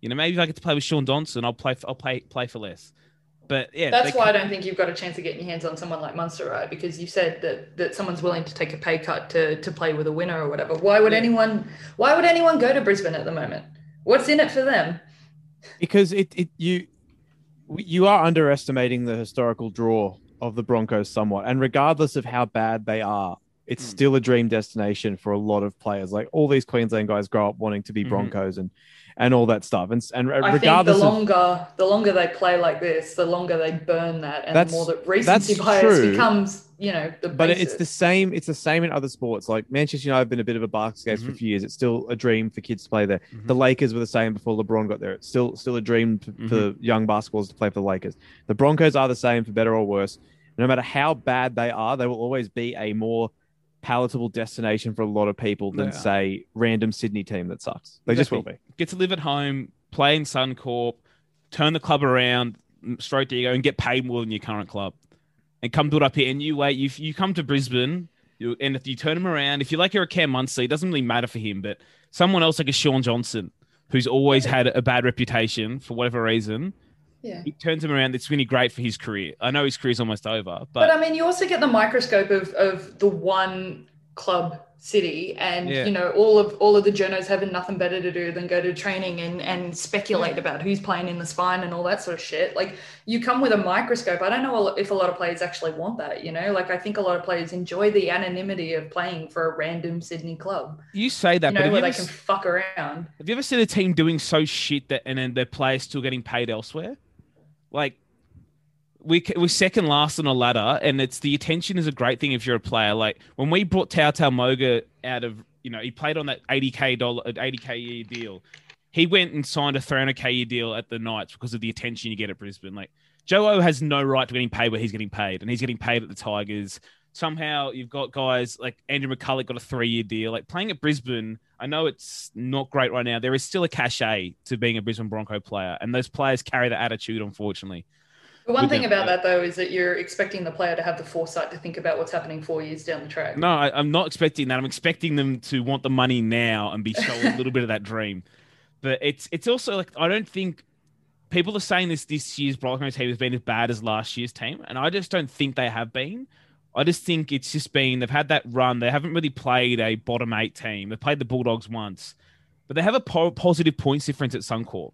S3: You know, maybe if I get to play with Shaun Johnson, I'll play. I'll play play for less. But yeah,
S4: That's why I
S3: can't-
S4: don't think you've got a chance of getting your hands on someone like Munster, right? Because you said that that someone's willing to take a pay cut to to play with a winner or whatever. Why would
S3: Yeah.
S4: anyone? Why would anyone go to Brisbane at the moment? What's in it for them?
S2: because it, it you you are underestimating the historical draw of the Broncos somewhat. And regardless of how bad they are, it's
S3: Hmm.
S2: still a dream destination for a lot of players. Like all these Queensland guys grow up wanting to be
S3: Mhm.
S2: Broncos and and all that stuff. And and
S4: I think the
S2: regardless of
S4: longer the longer they play like this, the longer they burn that, and
S2: That's-
S4: the more that recency bias
S2: true.
S4: becomes, you know, the
S2: but
S4: basis.
S2: it's the same. It's the same in other sports. Like Manchester United have been a bit of a basket case for a
S3: Mhm.
S2: few years. It's still a dream for kids to play there.
S3: Mhm.
S2: The Lakers were the same before LeBron got there. It's still still a dream for, for young basketballers to play for the Lakers. The Broncos are the same for better or worse. No matter how bad they are, they will always be a more palatable destination for a lot of people than
S3: Yeah.
S2: say random Sydney team that sucks. They just will be.
S3: get to live at home, play in Suncorp, turn the club around straight to you go and get paid more than your current club, and come do it up here. And you wait, you you come to Brisbane, you and if you turn him around, if you like you're a Cam Munster, it doesn't really matter for him, but someone else like a Shaun Johnson, who's always had a bad reputation for whatever reason.
S4: Yeah.
S3: It turns him around. It's really great for his career. I know his career's almost over,
S4: But,
S3: but,
S4: I mean, you also get the microscope of, of the one club city and
S3: Yeah.
S4: you know all of all of the journos having nothing better to do than go to training and and speculate about who's playing in the spine and all that sort of shit like you come with a microscope i don't know if a lot of players actually want that you know like i think a lot of players enjoy the anonymity of playing for a random sydney club
S3: you say that.
S4: you
S3: but
S4: know
S3: have
S4: where they can fuck around
S3: have you ever seen a team doing so shit that and then their players still getting paid elsewhere? Like we we're second last on a ladder, and it's the attention is a great thing if you're a player. Like when we brought Tautau Moga out of, you know, he played on that 80k dollar, 80k year deal. He went and signed a 300k year deal at the Knights because of the attention you get at Brisbane. Like Joe O has no right to getting paid where he's getting paid, and he's getting paid at the Tigers. Somehow you've got guys like Andrew McCullough got a three year deal. Like playing at Brisbane, I know it's not great right now. There is still a cachet to being a Brisbane Bronco player, and those players carry that attitude, unfortunately.
S4: the one thing
S3: them,
S4: about that though is that you're expecting the player to have the foresight to think about what's happening four years down the track
S3: No, I, I'm not expecting that. I'm expecting them to want the money now and be shown a little bit of that dream. But it's it's also like I don't think people are saying this this year's Broncos team has been as bad as last year's team, and I just don't think they have been. I just think it's just been they've had that run. They haven't really played a bottom eight team. They've played the Bulldogs once, but they have a po- positive points difference at Suncorp.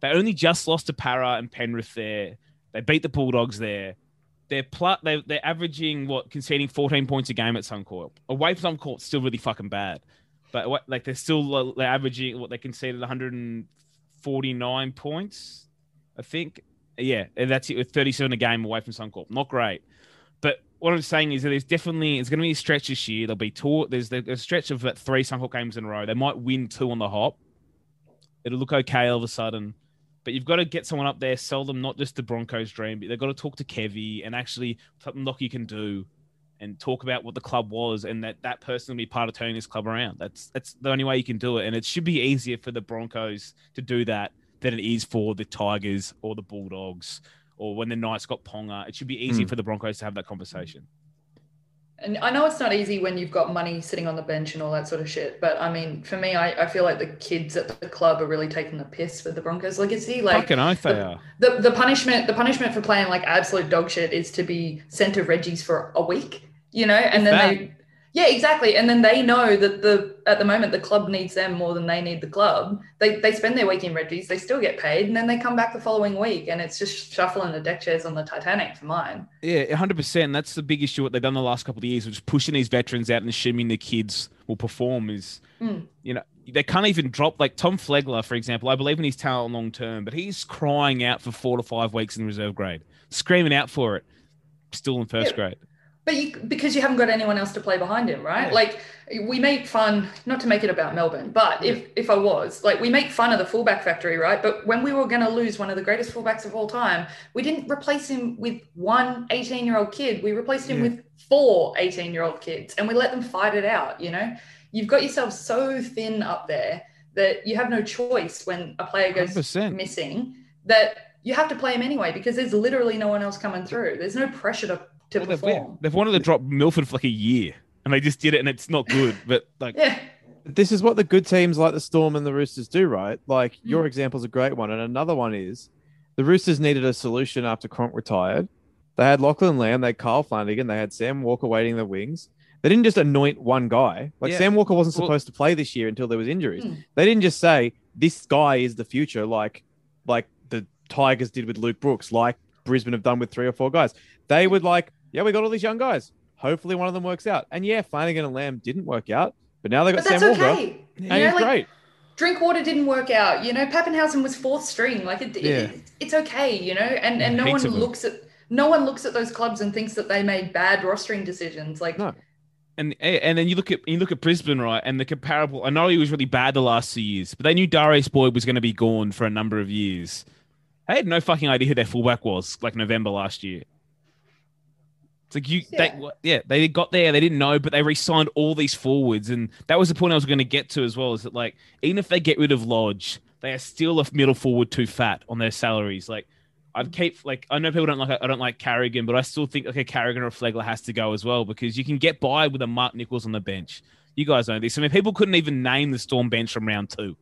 S3: They only just lost to Parra and Penrith there. They beat the Bulldogs there. They're pl- they they're averaging what conceding 14 points a game at Suncorp. Away from Suncorp, still really fucking bad. But what- like they're still uh, they're averaging what they conceded 149 points, I think. Yeah, and that's it with 37 a game away from Suncorp. Not great. What I'm saying is that there's definitely it's going to be a stretch this year. There'll be two. There's, a stretch of about three Suncorp games in a row. They might win two on the hop. It'll look okay all of a sudden. But you've got to get someone up there, sell them not just the Broncos dream, but they've got to talk to Kevy and actually something Lockie can do and talk about what the club was and that that person will be part of turning this club around. That's that's the only way you can do it. And it should be easier for the Broncos to do that than it is for the Tigers or the Bulldogs or when the Knights got Ponga. It should be easy
S2: Hmm.
S3: for the Broncos to have that conversation.
S4: And I know it's not easy when you've got money sitting on the bench and all that sort of shit. But I mean, for me, I, I feel like the kids at the club are really taking the piss with the Broncos. Like, is he like
S3: Fucking oath they
S4: the-
S3: are.
S4: the the punishment? The punishment for playing like absolute dog shit is to be sent to Reggie's for a week, you know, and then
S3: that.
S4: they. Yeah, exactly. And then they know that the at the moment the club needs them more than they need the club. They they spend their week in Reggie's, they still get paid, and then they come back the following week, and it's just shuffling the deck chairs on the Titanic for mine.
S3: Yeah, hundred percent. That's the big issue. What they've done the last couple of years, which is pushing these veterans out and assuming the kids will perform. Is
S4: Mm.
S3: you know they can't even drop like Tom Flegler, for example. I believe in his talent long term, but he's crying out for four to five weeks in reserve grade, screaming out for it. Still in first
S4: Yeah.
S3: grade.
S4: But you, because you haven't got anyone else to play behind him, right?
S3: Yeah.
S4: Like we make fun, not to make it about Melbourne, but if if I was like, we make fun of the fullback factory, right? But when we were going to lose one of the greatest fullbacks of all time, we didn't replace him with one 18 year old kid. We replaced him
S2: Yeah.
S4: with four 18 year old kids, and we let them fight it out. You know, you've got yourself so thin up there that you have no choice when a player goes
S3: 100%.
S4: missing that you have to play him anyway because there's literally no one else coming through. There's no pressure to to
S3: Well, they've, they've wanted to drop Milford for like a year, and they just did it, and it's not good. But like,
S4: Yeah.
S2: this is what the good teams like the Storm and the Roosters do, right? Like
S4: Hmm.
S2: your example's a great one, and another one is the Roosters needed a solution after Cronk retired. They had Lachlan Lam, they had Kyle Flanagan, they had Sam Walker waiting the wings. They didn't just anoint one guy. Like
S3: Yeah.
S2: Sam Walker wasn't
S3: Well-
S2: supposed to play this year until there was injuries.
S4: Hmm.
S2: They didn't just say this guy is the future, like like the Tigers did with Luke Brooks, like Brisbane have done with three or four guys. They would like, yeah, we got all these young guys. Hopefully one of them works out. And yeah, Flanagan and Lam didn't work out, but now they got
S4: But that's
S2: Sam Walker.
S4: okay. You
S2: And
S4: know,
S2: he's
S4: like
S2: great.
S4: Drinkwater didn't work out. You know, Papenhuyzen was fourth string. Like it,
S2: Yeah.
S4: it- it's okay. You know, and and no one looks at no one looks at those clubs and thinks that they made bad rostering decisions. Like
S2: No.
S3: and eh, and then you look at you look at Brisbane, right? And the comparable. I know he was really bad the last two years, but they knew Darius Boyd was going to be gone for a number of years. They had no fucking idea who their fullback was, like November last year. It's like you,
S4: Yeah.
S3: they, yeah, they got there, they didn't know, but they re-signed all these forwards, and that was the point I was going to get to as well. Is that like even if they get rid of Lodge, they are still a middle forward too fat on their salaries. Like I'd keep like I know people don't like I don't like Carrigan, but I still think like a Carrigan or a Flegler has to go as well because you can get by with a Mark Nichols on the bench. You guys know this. I mean, people couldn't even name the Storm bench from round two.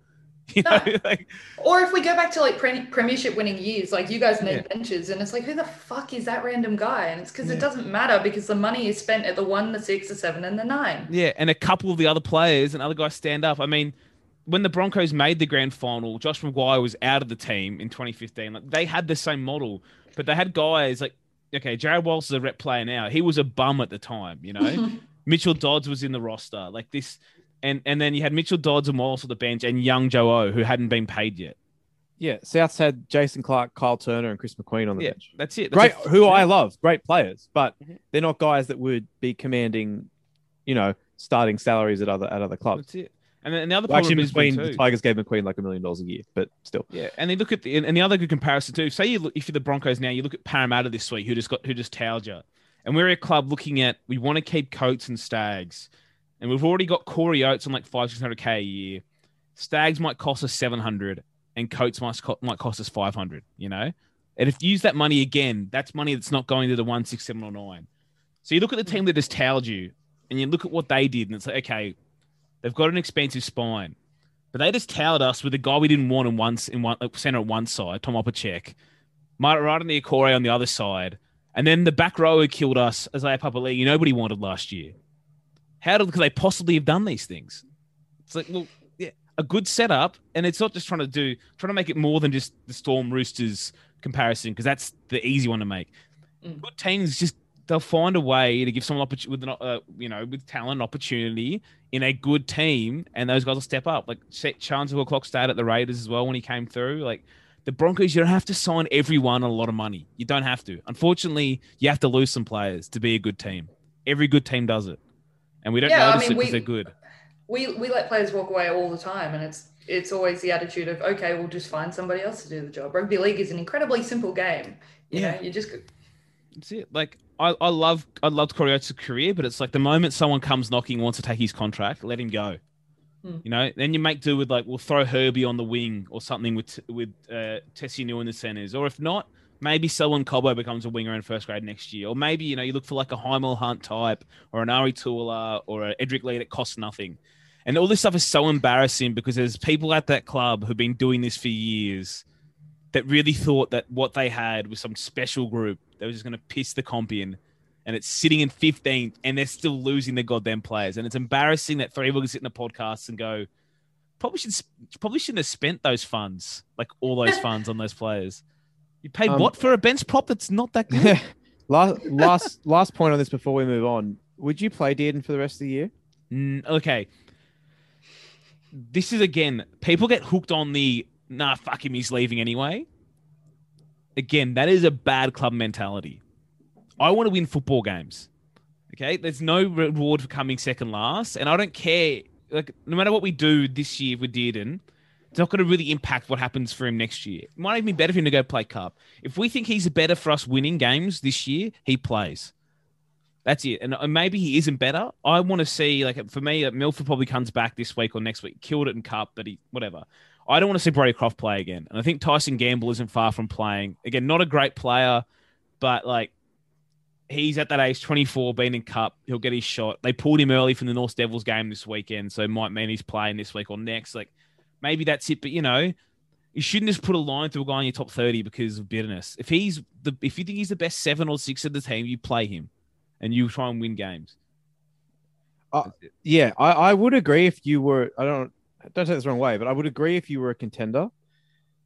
S3: [laughs] You know,
S4: No. [laughs]
S3: like
S4: Or if we go back to like pre- premiership winning years, like you guys name
S3: Yeah.
S4: benches, and it's like, who the fuck is that random guy? And it's because
S3: Yeah.
S4: it doesn't matter because the money is spent at the one, the six, the seven, and the nine.
S3: Yeah, and a couple of the other players and other guys stand up. I mean, when the Broncos made the grand final, Josh McGuire was out of the team in 2015. Like they had the same model, but they had guys like okay, Jared Wallace is a rep player now. He was a bum at the time, you know. [laughs] Mitchell Dodds was in the roster, like this, and and then you had Mitchell Dodds and Wallace on the bench, and young Joe O who hadn't been paid yet.
S2: Yeah, Souths had Jason Clark, Kyle Turner, and Chris McQueen on the
S3: Yeah,
S2: bench.
S3: that's it. That's
S2: Great,
S3: a-
S2: who
S3: yeah.
S2: I love, great players, but
S3: Mhm.
S2: they're not guys that would be commanding, you know, starting salaries at other at other clubs.
S3: That's it. And then the other
S2: Well,
S3: problem
S2: actually, McQueen, the Tigers gave McQueen like a million dollars a year, but still.
S3: Yeah, and they look at the and the other good comparison too. Say you look, if you're the Broncos now, you look at Parramatta this week, who just got who just tailed you, and we're a club looking at we want to keep Coates and Staggs, and we've already got Corey Oates on like five six hundred k a year. Staggs might cost us seven hundred, and Coates might might cost us five hundred. You know, and if you use that money again, that's money that's not going to the one six seven or nine. So you look at the team that just tailed you, and you look at what they did, and it's like okay, they've got an expensive spine. But they just towered us with a guy we didn't want in one in one uh, center at one side, Tom Opacic, right on the Akore on the other side, and then the back row who killed us, as Isaiah Papali'i, nobody wanted last year. How could they possibly have done these things? It's like, well, yeah, a good setup, and it's not just trying to do trying to make it more than just the Storm Roosters comparison because that's the easy one to make.
S4: Mm.
S3: Good teams just they'll find a way to give someone opportunity with an, uh, you know with talent opportunity in a good team, and those guys will step up. Like Charnze Klokstad at the Raiders as well when he came through. Like the Broncos, you don't have to sign everyone a lot of money. You don't have to. Unfortunately, you have to lose some players to be a good team. Every good team does it, and we don't
S4: Yeah, I mean,
S3: it because
S4: we-
S3: they're good.
S4: We we let players walk away all the time, and it's it's always the attitude of okay, we'll just find somebody else to do the job. Rugby league is an incredibly simple game. You
S3: Yeah.
S4: know, you just
S3: That's it. Like I, I love I loved Corey Oates' career, but it's like the moment someone comes knocking wants to take his contract, let him go.
S4: Hmm.
S3: You know, then you make do with like we'll throw Herbie on the wing or something with with uh, Tesi Niu in the centers, or if not, maybe Selwyn Cobbo becomes a winger in first grade next year, or maybe you know you look for like a Hymel Hunt type or an Ari Tuola or a Edrick Lee that costs nothing. And all this stuff is so embarrassing because there's people at that club who've been doing this for years that really thought that what they had was some special group that was just going to piss the comp in. And it's sitting in 15th and they're still losing their goddamn players. And it's embarrassing that three of us sit in a podcast and go, probably should probably shouldn't have spent those funds, like all those [laughs] funds on those players. You paid
S2: Um,
S3: what for a bench prop that's not that good? [laughs]
S2: last last last point on this before we move on. Would you play Dearden for the rest of the year?
S3: Mm, okay. This is again, people get hooked on the nah, fuck him, he's leaving anyway. Again, that is a bad club mentality. I want to win football games. Okay, there's no reward for coming second last, and I don't care. Like, no matter what we do this year with Dearden, it's not going to really impact what happens for him next year. It might even be better for him to go play cup. If we think he's better for us winning games this year, he plays. That's it. And maybe he isn't better. I want to see, like, for me, uh, Milford probably comes back this week or next week. Killed it in Cup, but he, whatever. I don't want to see Brodie Croft play again. And I think Tyson Gamble isn't far from playing. Again, not a great player, but like, he's at that age, 24, been in Cup. He'll get his shot. They pulled him early from the North Devils game this weekend, so it might mean he's playing this week or next. Like, maybe that's it. But, you know, you shouldn't just put a line through a guy in your top 30 because of bitterness. If he's the, if you think he's the best seven or six of the team, you play him and you try and win games.
S2: Uh, Yeah, I, I would agree if you were. I don't don't take this the wrong way, but I would agree if you were a contender.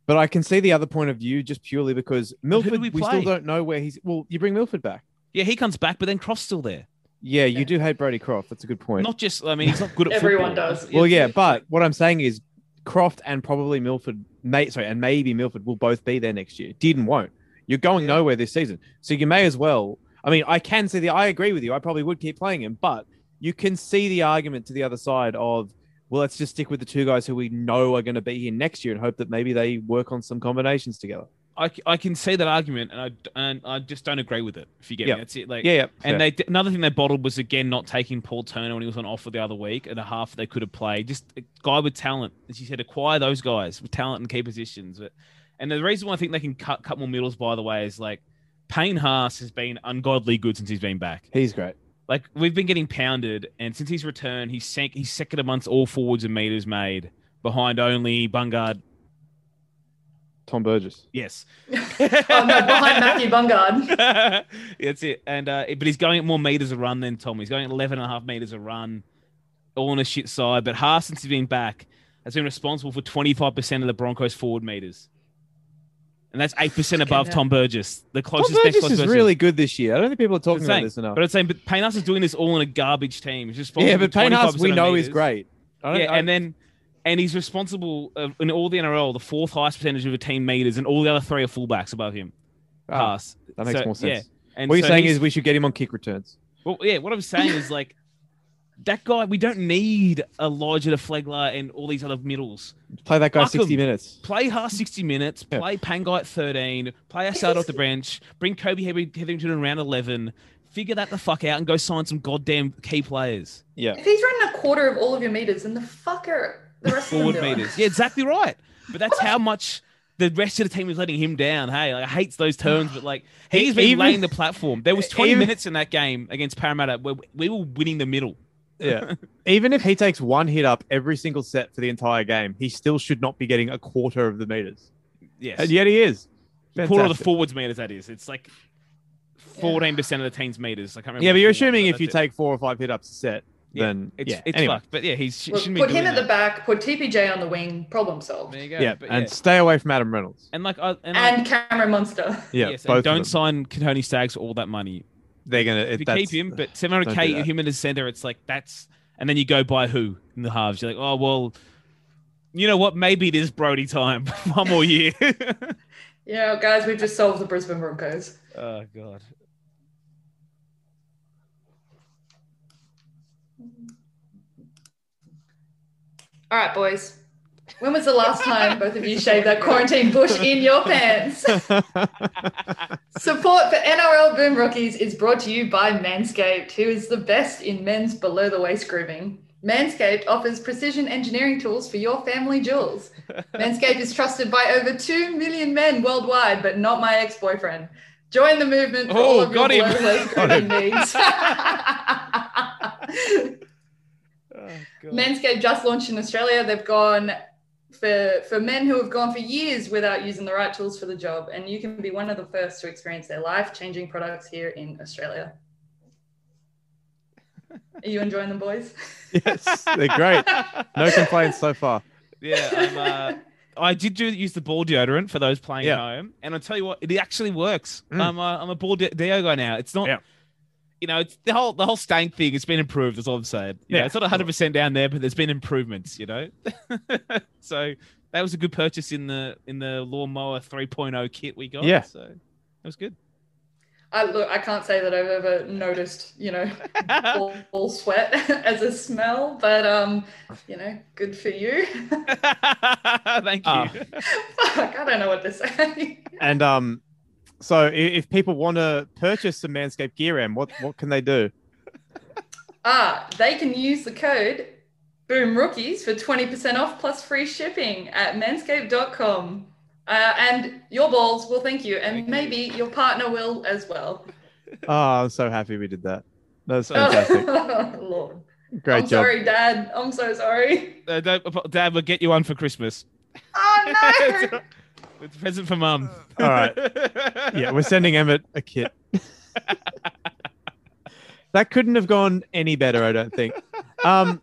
S2: But I can see the other point of view just purely because Milford, we,
S3: we
S2: still don't know where he's. Well, you bring Milford back.
S3: Yeah, he comes back, but then Croft's still there.
S2: Yeah, you
S4: Yeah.
S2: do hate Brodie Croft. That's a good point.
S3: Not just, I mean, he's not good at
S4: Everyone
S3: football.
S4: does.
S2: well, yeah, but what I'm saying is Croft and probably Milford, may, sorry, and maybe Milford will both be there next year. Dearden won't. You're going nowhere this season, so you may as well. I mean, I can see the. I agree with you. I probably would keep playing him, but you can see the argument to the other side of, well, let's just stick with the two guys who we know are going to be here next year and hope that maybe they work on some combinations together.
S3: I, I can see that argument, and I, and I just don't agree with it. If you get
S2: Yeah.
S3: me, that's it. Like,
S2: Yeah.
S3: And they another thing they bottled was again not taking Paul Turner when he was on offer the other week and a half they could have played. Just a guy with talent, as you said, acquire those guys with talent and key positions. But and the reason why I think they can cut cut more middles, by the way, is like Payne Haas has been ungodly good since he's been back.
S2: he's great.
S3: Like we've been getting pounded, and since he's returned, he's sank, he's second amongst all forwards and meters made behind only Bungard.
S2: Tom Burgess.
S3: Yes. [laughs]
S4: oh no, behind Matthew Bungard. [laughs]
S3: That's it. And uh, but he's going at more meters a run than Tom. He's going at 11 and a half meters a run, all on a shit side. But Haas, since he's been back, has been responsible for 25% of the Broncos' forward meters. And that's 8% above. Tom Burgess. The closest next
S2: Burgess is
S3: person.
S2: really good this year. I don't think people are talking
S3: That's
S2: about
S3: saying.
S2: this enough.
S3: But it's saying, but Payne Haas is doing this all in a garbage team. He's just
S2: yeah, but Payne Haas, we know
S3: is
S2: is great. I don't-
S3: Yeah,
S2: I-
S3: and then and he's responsible uh, in all the NRL, the fourth highest percentage of the team meters, and all the other three are fullbacks above him.
S2: Ah,
S3: Haas.
S2: that makes
S3: So,
S2: more sense.
S3: Yeah. And
S2: what you're saying is we should get him on kick returns.
S3: well, yeah. What I'm saying is like [laughs] that guy. We don't need Elijah Flegler and all these other middles.
S2: Play that guy
S3: Fuck
S2: 60
S3: him.
S2: minutes.
S3: Play Haas 60 minutes.
S2: Yeah.
S3: Play Pangai at 13. Play Assad off the bench. Bring Kobe Heather- Hetherington around 11. Figure that the fuck out and go sign some goddamn key players.
S2: Yeah.
S4: If he's running a quarter of all of your meters, then the fucker the rest
S3: forward
S4: of
S3: meters. Yeah, exactly right. But that's how much the rest of the team is letting him down. Hey, like, I hate those terms, but like [sighs] he's been
S2: Even-
S3: laying the platform. There was [laughs] 20
S2: even-
S3: minutes in that game against Parramatta where we were winning the middle.
S2: Yeah. [laughs] Even if he takes one hit up every single set for the entire game, he still should not be getting a quarter of the meters.
S3: Yes.
S2: And yet he is.
S3: quarter of the forwards meters, that is. It's like 14% of the team's meters. I can't remember.
S2: Yeah, but you're assuming if you
S3: it.
S2: take four or five hit ups a set,
S3: Yeah,
S2: then
S3: It's,
S2: yeah.
S3: it's
S2: anyway.
S3: fucked. But yeah, he's sh-
S4: Well,
S3: shouldn't
S4: put
S3: be
S4: him
S3: doing
S4: at the back, put TPJ on the wing, problem solved.
S3: There you go.
S2: Yeah,
S3: but
S2: and stay away from Adam Reynolds.
S3: and like, uh, I, and, like,
S4: And Cameron Munster. [laughs]
S2: Yeah,
S3: yes,
S2: both
S3: don't sign Tony Staggs for all that money.
S2: They're gonna.
S3: if you keep him, but [sighs] 700k
S2: that.
S3: him in the center, it's like that's, and then you go by who in the halves. You're like, oh well, you know what? Maybe it is Brodie time. [laughs] One more year. [laughs]
S4: Yeah, guys, we've just solved the Brisbane Broncos.
S3: oh god.
S4: All right, boys. When was the last time both of you shaved that quarantine bush in your pants? [laughs] Support for NRL Boom Rookies is brought to you by Manscaped, who is the best in men's below the waist grooming. Manscaped offers precision engineering tools for your family jewels. Manscaped is trusted by over 2 million men worldwide, but not my ex boyfriend. Join the movement for
S3: Oh,
S4: all of your
S3: got him.
S4: below the waist [laughs] grooming needs. [laughs] Manscaped just launched in Australia. They've gone for for men who have gone for years without using the right tools for the job, and you can be one of the first to experience their life changing products here in Australia. [laughs] Are you enjoying them, boys?
S2: yes, they're great. No [laughs] complaints so far.
S3: Yeah, I'm, uh, [laughs] I did do use the ball deodorant for those playing
S2: Yeah.
S3: at home, and I'll tell you what, it actually works.
S2: Mm.
S3: I'm a, I'm a ball de- deo guy now. It's not,
S2: Yeah.
S3: You know, it's the whole the whole stank thing. It's been improved. That's all I'm saying. You know,
S2: Yeah.
S3: it's not 100 percent down there, but there's been improvements. You know, [laughs] so that was a good purchase in the in the lawnmower 3.0 kit we got.
S2: Yeah.
S3: so that was good.
S4: I look. I can't say that I've ever noticed, you know, [laughs] ball, ball sweat [laughs] as a smell, but um, you know, good for you.
S3: Thank you.
S2: Ah.
S4: Fuck, I don't know what to say.
S2: And um, so if people want to purchase some Manscaped gear, M, what what can they do?
S4: Ah, they can use the code Boom Rookies for 20% off plus free shipping at manscaped.com. Uh, and your balls will thank you, and maybe your partner will as well.
S2: Oh, I'm so happy we did that. That's [laughs] fantastic.
S4: Lord.
S2: Great
S4: I'm
S2: job.
S4: sorry, Dad. I'm so sorry.
S3: Uh, Dad, we'll get you one for Christmas.
S4: Oh no! [laughs]
S3: It's a present for Mum.
S2: All right. Yeah, we're sending Emmett a kit. [laughs] that couldn't have gone any better, I don't think. Um,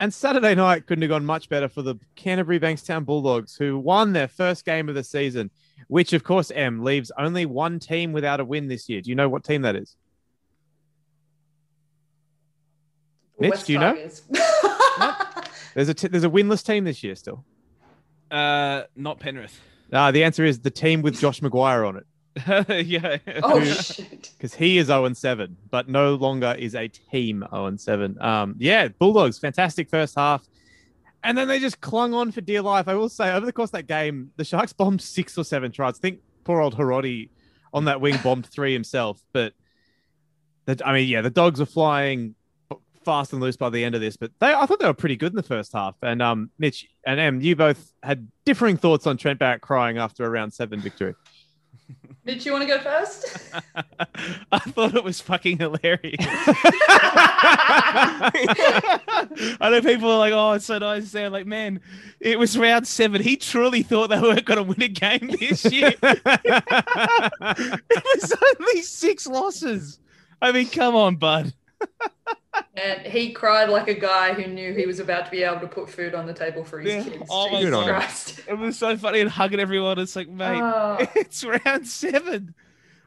S2: and Saturday night couldn't have gone much better for the Canterbury Bankstown Bulldogs, who won their first game of the season, which, of course, M leaves only one team without a win this year. Do you know what team that is? Mitch,
S4: West
S2: do you know? [laughs] There's a t- there's a winless team this year still.
S3: Uh, not Penrith.
S2: Uh, the answer is the team with Josh McGuire on it. [laughs]
S3: yeah.
S4: oh shit!
S2: because he is 0 7, but no longer is a team 0 7. Um, yeah, Bulldogs, fantastic first half. And then they just clung on for dear life. I will say, over the course of that game, the Sharks bombed six or seven tries. I think poor old Hiroti on that wing bombed three himself. But the, I mean, yeah, the dogs were flying fast and loose by the end of this, but they I thought they were pretty good in the first half. And um, Mitch and Em, you both had differing thoughts on Trent Barrett crying after a round seven victory. [laughs]
S4: Mitch, you want to go first? [laughs]
S3: I thought it was fucking hilarious. [laughs] I know people are like, "Oh, it's so nice to say." I'm like, man, it was round seven. He truly thought they weren't going to win a game this year. it was only six losses. I mean, come on, bud.
S4: And he cried like a guy who knew he was about to be able to put food on the table for his
S3: Yeah.
S4: kids.
S3: Oh
S4: Jesus Christ.
S3: It was so funny and hugging everyone. It's like, mate,
S4: Oh. [laughs]
S3: it's round seven.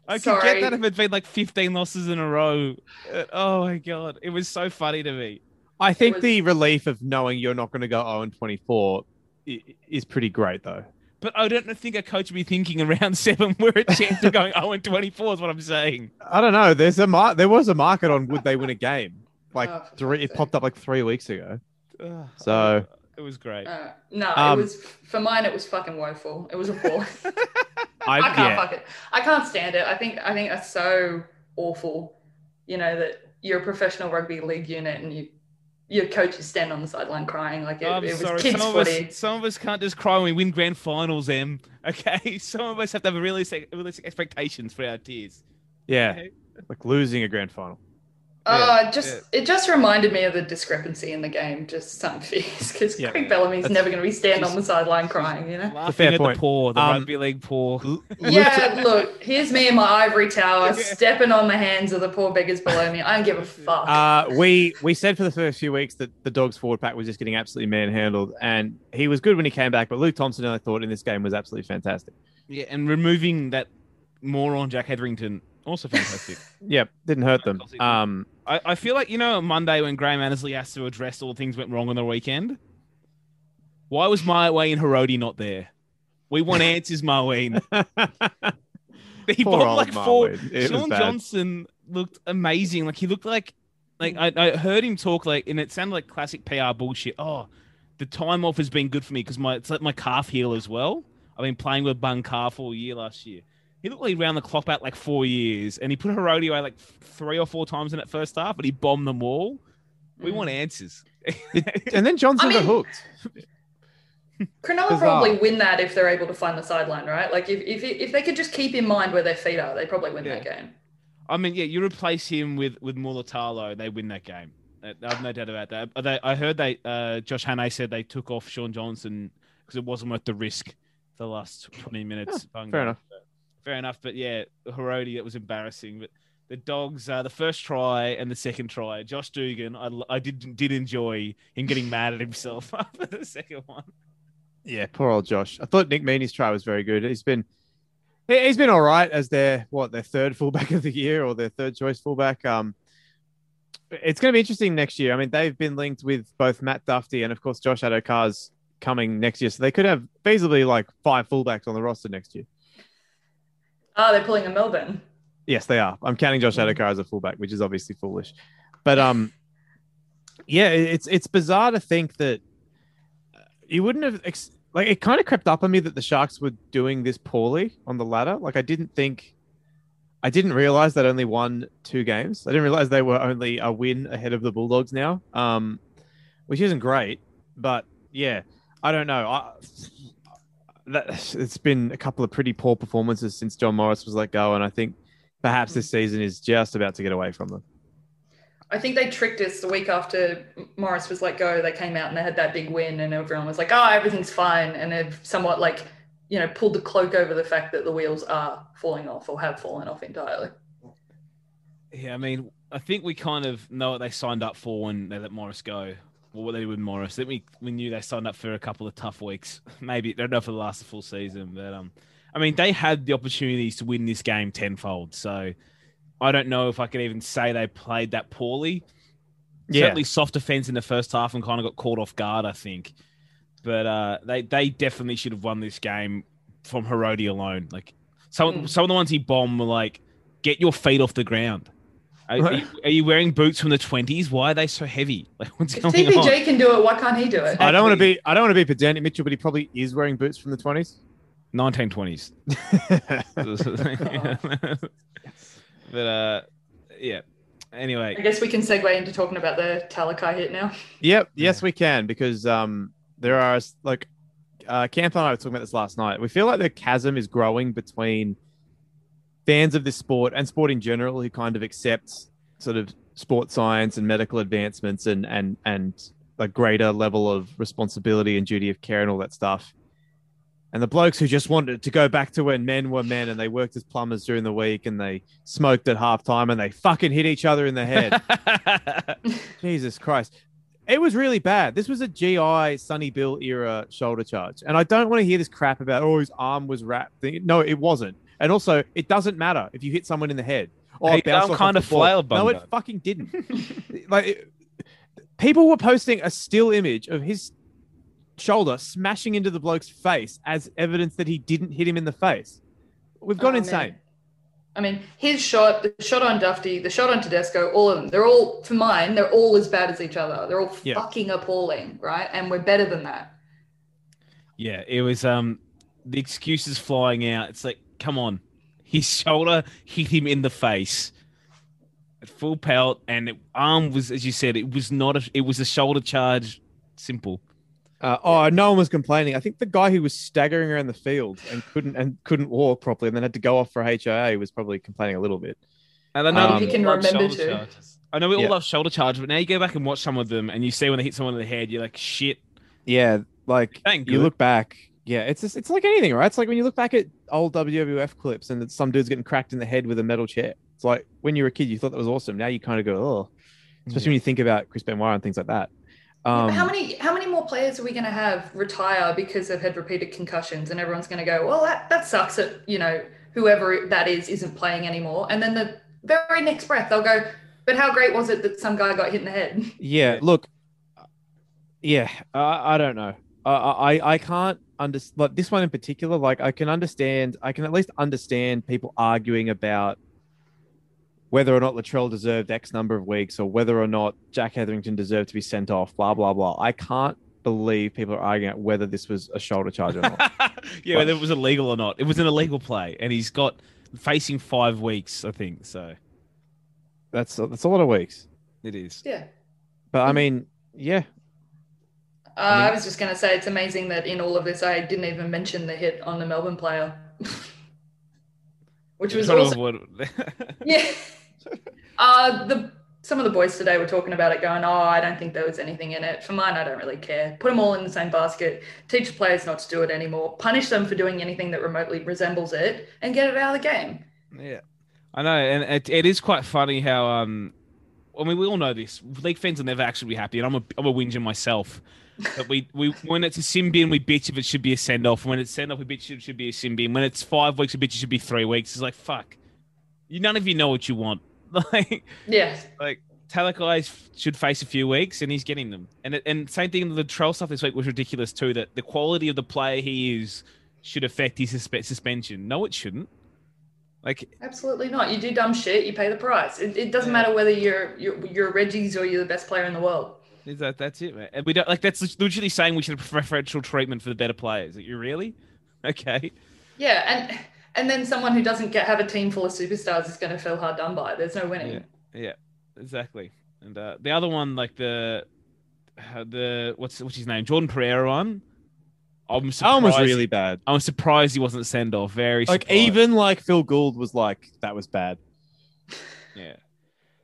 S3: I could
S4: Sorry.
S3: get that if it'd been like 15 losses in a row. Uh, Oh my god, it was so funny to me.
S2: I think
S4: was-
S2: the relief of knowing you're not going to go 0 and 24 is pretty great, though.
S3: But I don't think a coach would be thinking around [laughs] seven we're a chance of going 0 and 24 is what I'm saying.
S2: I don't know. There's a mar- there was a market on would they win a game [laughs] like
S4: Oh,
S2: three. It popped up like three weeks ago.
S3: Ugh,
S2: So-
S3: it was great.
S4: Uh, no,
S2: Um,
S4: it was for mine. It was fucking woeful. It was appalling. [laughs]
S2: I,
S4: I can't
S2: yeah.
S4: fuck it. I can't stand it. I think I think that's so awful. You know that you're a professional rugby league unit and you your coaches stand on the sideline crying like it,
S3: I'm
S4: it was
S3: sorry.
S4: kids
S3: Some of, us, some of us can't just cry when we win grand finals, Em. [laughs] Okay? Some of us have to have realistic, realistic expectations for our tears.
S2: Yeah,
S3: Okay?
S2: like losing a grand final.
S4: Oh, it just it just reminded me of the discrepancy in the game. Just something fierce because
S2: Yeah.
S4: Craig Bellamy's
S2: That's-
S4: never going to be standing on the sideline crying. You know.
S3: Laughing
S2: fair
S3: at
S2: point.
S3: the poor, the
S2: Um,
S3: rugby league poor. [laughs]
S4: Yeah, look, here's me in my ivory tower,
S3: Yeah. [laughs]
S4: stepping on the hands of the poor beggars below me. I don't give a [laughs] fuck.
S2: Uh, we we said for the first few weeks that the dogs forward pack was just getting absolutely manhandled, and he was good when he came back. But Luke Thompson, I thought in this game was absolutely fantastic.
S3: Yeah, and removing that moron Jack Hetherington, also fantastic. [laughs]
S2: yeah, didn't hurt them. Um,
S3: I, I feel like, you know, on Monday when Graham Annesley has to address all the things went wrong on the weekend, why was Mawene Hiroti not there? We want [laughs] answers, Mawene. [laughs] He
S2: Poor
S3: bombed
S2: old
S3: like four.
S2: Marwin. Shaun.
S3: Johnson looked amazing. Like he looked like, like I, I heard him talk like, and it sounded like classic PR bullshit. Oh, the time off has been good for me because my it's like my calf heel as well. I've been playing with bung calf all year last year. He looked like he round the clock back like four years, and he put Hiroti away like three or four times in that first half, but he bombed them all. We
S4: Mm.
S3: want answers.
S2: and then Johnson
S4: I
S2: got
S4: mean-
S2: hooked.
S4: Cronulla
S2: Bizarre.
S4: probably win that if they're able to find the sideline, right? Like if, if if they could just keep in mind where their feet are, they probably win that game.
S3: I mean, yeah, you replace him with with Mulitalo, they win that game. Uh, I've no doubt about that. They, I heard they, uh, Josh Hannay said they took off Shaun Johnson because it wasn't worth the risk. The last twenty minutes. Bung
S2: fair enough.
S3: Fair enough, but yeah, Hiroti, it was embarrassing. But the dogs, uh, the first try and the second try, Josh Dugan, I, I did did enjoy him getting mad at himself [laughs] after the second one.
S2: Yeah, poor old Josh. I thought Nick Meaney's try was very good. He's been he- he's been all right as their what their third fullback of the year or their third choice fullback. Um, it's going to be interesting next year. I mean, they've been linked with both Matt Dufty and of course Josh Addo-Carr's coming next year, so they could have feasibly like five fullbacks on the roster next year.
S4: Ah, they're pulling a Melbourne.
S2: Yes, they are. I'm counting Josh. Addo-Carr as a fullback, which is obviously foolish. But um, yeah, it's it's bizarre to think that you wouldn't have ex- like it kind of crept up on me that the Sharks were doing this poorly on the ladder. Like I didn't think, I didn't realize that only won two games. I didn't realize they were only a win ahead of the Bulldogs now, um, which isn't great. But yeah, I don't know. I, that, it's been a couple of pretty poor performances since John Morris was let go, and I think perhaps this season is just about to get away from them.
S4: I think they tricked us the week after Morris was let go. They came out and they had that big win, and everyone was like, "Oh, everything's fine," and they've somewhat like, you know, pulled the cloak over the fact that the wheels are falling off or have fallen off entirely.
S3: Yeah, I mean, I think we kind of know what they signed up for when they let Morris go. Well, what they did with Morris. I think we, we knew they signed up for a couple of tough weeks. [laughs] Maybe I don't know for it'll last full season, but um, I mean, they had the opportunities to win this game tenfold. So I don't know if I can even say they played that poorly.
S2: Yeah.
S3: Certainly soft defense in the first half and kind of got caught off guard, I think. But uh, they they definitely should have won this game from Hiroti alone. Like some
S4: Mm.
S3: some of the ones he bombed were like, get your feet off the ground. Are, are, you, are you wearing boots from the twenties? Why are they so heavy? [laughs] Like what's
S4: If
S3: going
S4: TPJ
S3: on?
S4: can do it, why can't he do it?
S2: I don't want to be I don't want to be pedantic, Mitchell, but he probably is wearing boots from the twenties.
S3: Nineteen twenties. [laughs] [laughs] but uh, yeah. Anyway,
S4: I guess we can segue into talking about the Talakai hit now.
S2: Yep. Yes, we can because um, there are like uh, Camp and I were talking about this last night. We feel like the chasm is growing between fans of this sport and sport in general who kind of accept sort of sports science and medical advancements and and and a greater level of responsibility and duty of care and all that stuff. And the blokes who just wanted to go back to when men were men and they worked as plumbers during the week and they smoked at halftime and they fucking hit each other in the head. [laughs] Jesus Christ. It was really bad. This was a GI Sonny Bill era shoulder charge. And I don't want to hear this crap about, oh, his arm was wrapped. No, it wasn't. And also, it doesn't matter if you hit someone in the head. Or
S3: Hey,
S2: it bounced
S3: I'm
S2: off
S3: kinda
S2: the ball.
S3: flailed,
S2: No, it fucking didn't. [laughs] like, it- people were posting a still image of his shoulder smashing into the bloke's face as evidence that he didn't hit him in the face. We've gone
S4: Oh,
S2: insane.
S4: man. I mean, his shot, the shot on Dufty, the shot on Tedesco, all of them, they're all, for mine, they're all as bad as each other. They're all
S2: Yeah.
S4: fucking appalling, right? And we're better than that.
S3: Yeah, it was um the excuses flying out. It's like, come on. His shoulder hit him in the face at full pelt, and it, arm was, as you said, it was not a, it was a shoulder charge. Simple.
S2: Uh, oh, no one was complaining. I think the guy who was staggering around the field and couldn't and couldn't walk properly, and then had to go off for HIA, was probably complaining a little bit.
S3: And I know
S2: Um,
S3: we
S2: He
S4: can remember
S3: shoulder
S4: to.
S3: charges. I know we all
S2: Yeah.
S3: love shoulder charge, but now you go back and watch some of them, and you see when they hit someone in the head, you're like, shit.
S2: Yeah, like
S3: Ain't
S2: you
S3: good.
S2: look back. Yeah, it's just, it's like anything, right? It's like when you look back at old WWF clips and it's some dude's getting cracked in the head with a metal chair. It's like when you were a kid, you thought that was awesome. Now you kind of go, oh, especially when you think about Chris Benoit and things like that. Um,
S4: but how many how many more players are we going to have retire because they've had repeated concussions and everyone's going to go well that that sucks that you know whoever that is isn't playing anymore and then the very next breath they'll go but how great was it that some guy got hit in the head
S2: Yeah, look, yeah, I, I don't know. I, I, I can't understand like this one in particular. Like, I can understand, I can at least understand people arguing about whether or not Latrell deserved X number of weeks or whether or not Jack Hetherington deserved to be sent off, blah, blah, blah. I can't believe people are arguing about whether this was a shoulder charge or not. [laughs]
S3: yeah, whether it was illegal or not. It was an illegal play, and he's got facing five weeks, I think. So
S2: that's, that's a lot of weeks.
S3: it is.
S4: yeah
S2: But I mean, yeah,
S4: uh, I, was just going to say it's amazing that in all of this I didn't even mention the hit on the Melbourne player [laughs] which was also
S3: avoid- [laughs] [laughs]
S4: Yeah. Uh, the some of the boys today were talking about it, going, "Oh, I don't think there was anything in it." For mine, I don't really care. Put them all in the same basket. Teach the players not to do it anymore. Punish them for doing anything that remotely resembles it, and get it out of the game.
S3: Yeah, I know, and it, it is quite funny how um, I mean, we all know this. League fans will never actually be happy, and I'm a I'm a whinger myself. But we, we when it's a sin bin, we bitch if it should be a send off. When it's send off, we bitch if it should be a sin bin. When it's five weeks, we bitch it should be three weeks. It's like fuck. You none of you know what you want. [laughs] Like
S4: Yeah,
S3: like Talakai should face a few weeks, and he's getting them. And it, and same thing. The trail stuff this week was ridiculous too. That the quality of the player he is should affect his suspe- suspension. No, it shouldn't. Like
S4: absolutely not. You do dumb shit, you pay the price. It, it doesn't
S3: Yeah.
S4: matter whether you're you're you're Reggie's or you're the best player in the world.
S3: Is that that's it, man? And we don't like that's literally saying we should have preferential treatment for the better players. Are you really? [laughs] Okay.
S4: Yeah, and and then someone who doesn't get have a team full of superstars is going to feel hard done by. There's no winning.
S3: Yeah. Yeah. Exactly. And uh, the other one, like the uh, the what's what's his name, Jordan Pereira one. I'm
S2: that
S3: surprised.
S2: one was really bad.
S3: I'm surprised he wasn't sent off. Very
S2: Like,
S3: surprised.
S2: even like Phil Gould was like, that was bad. [laughs]
S3: yeah.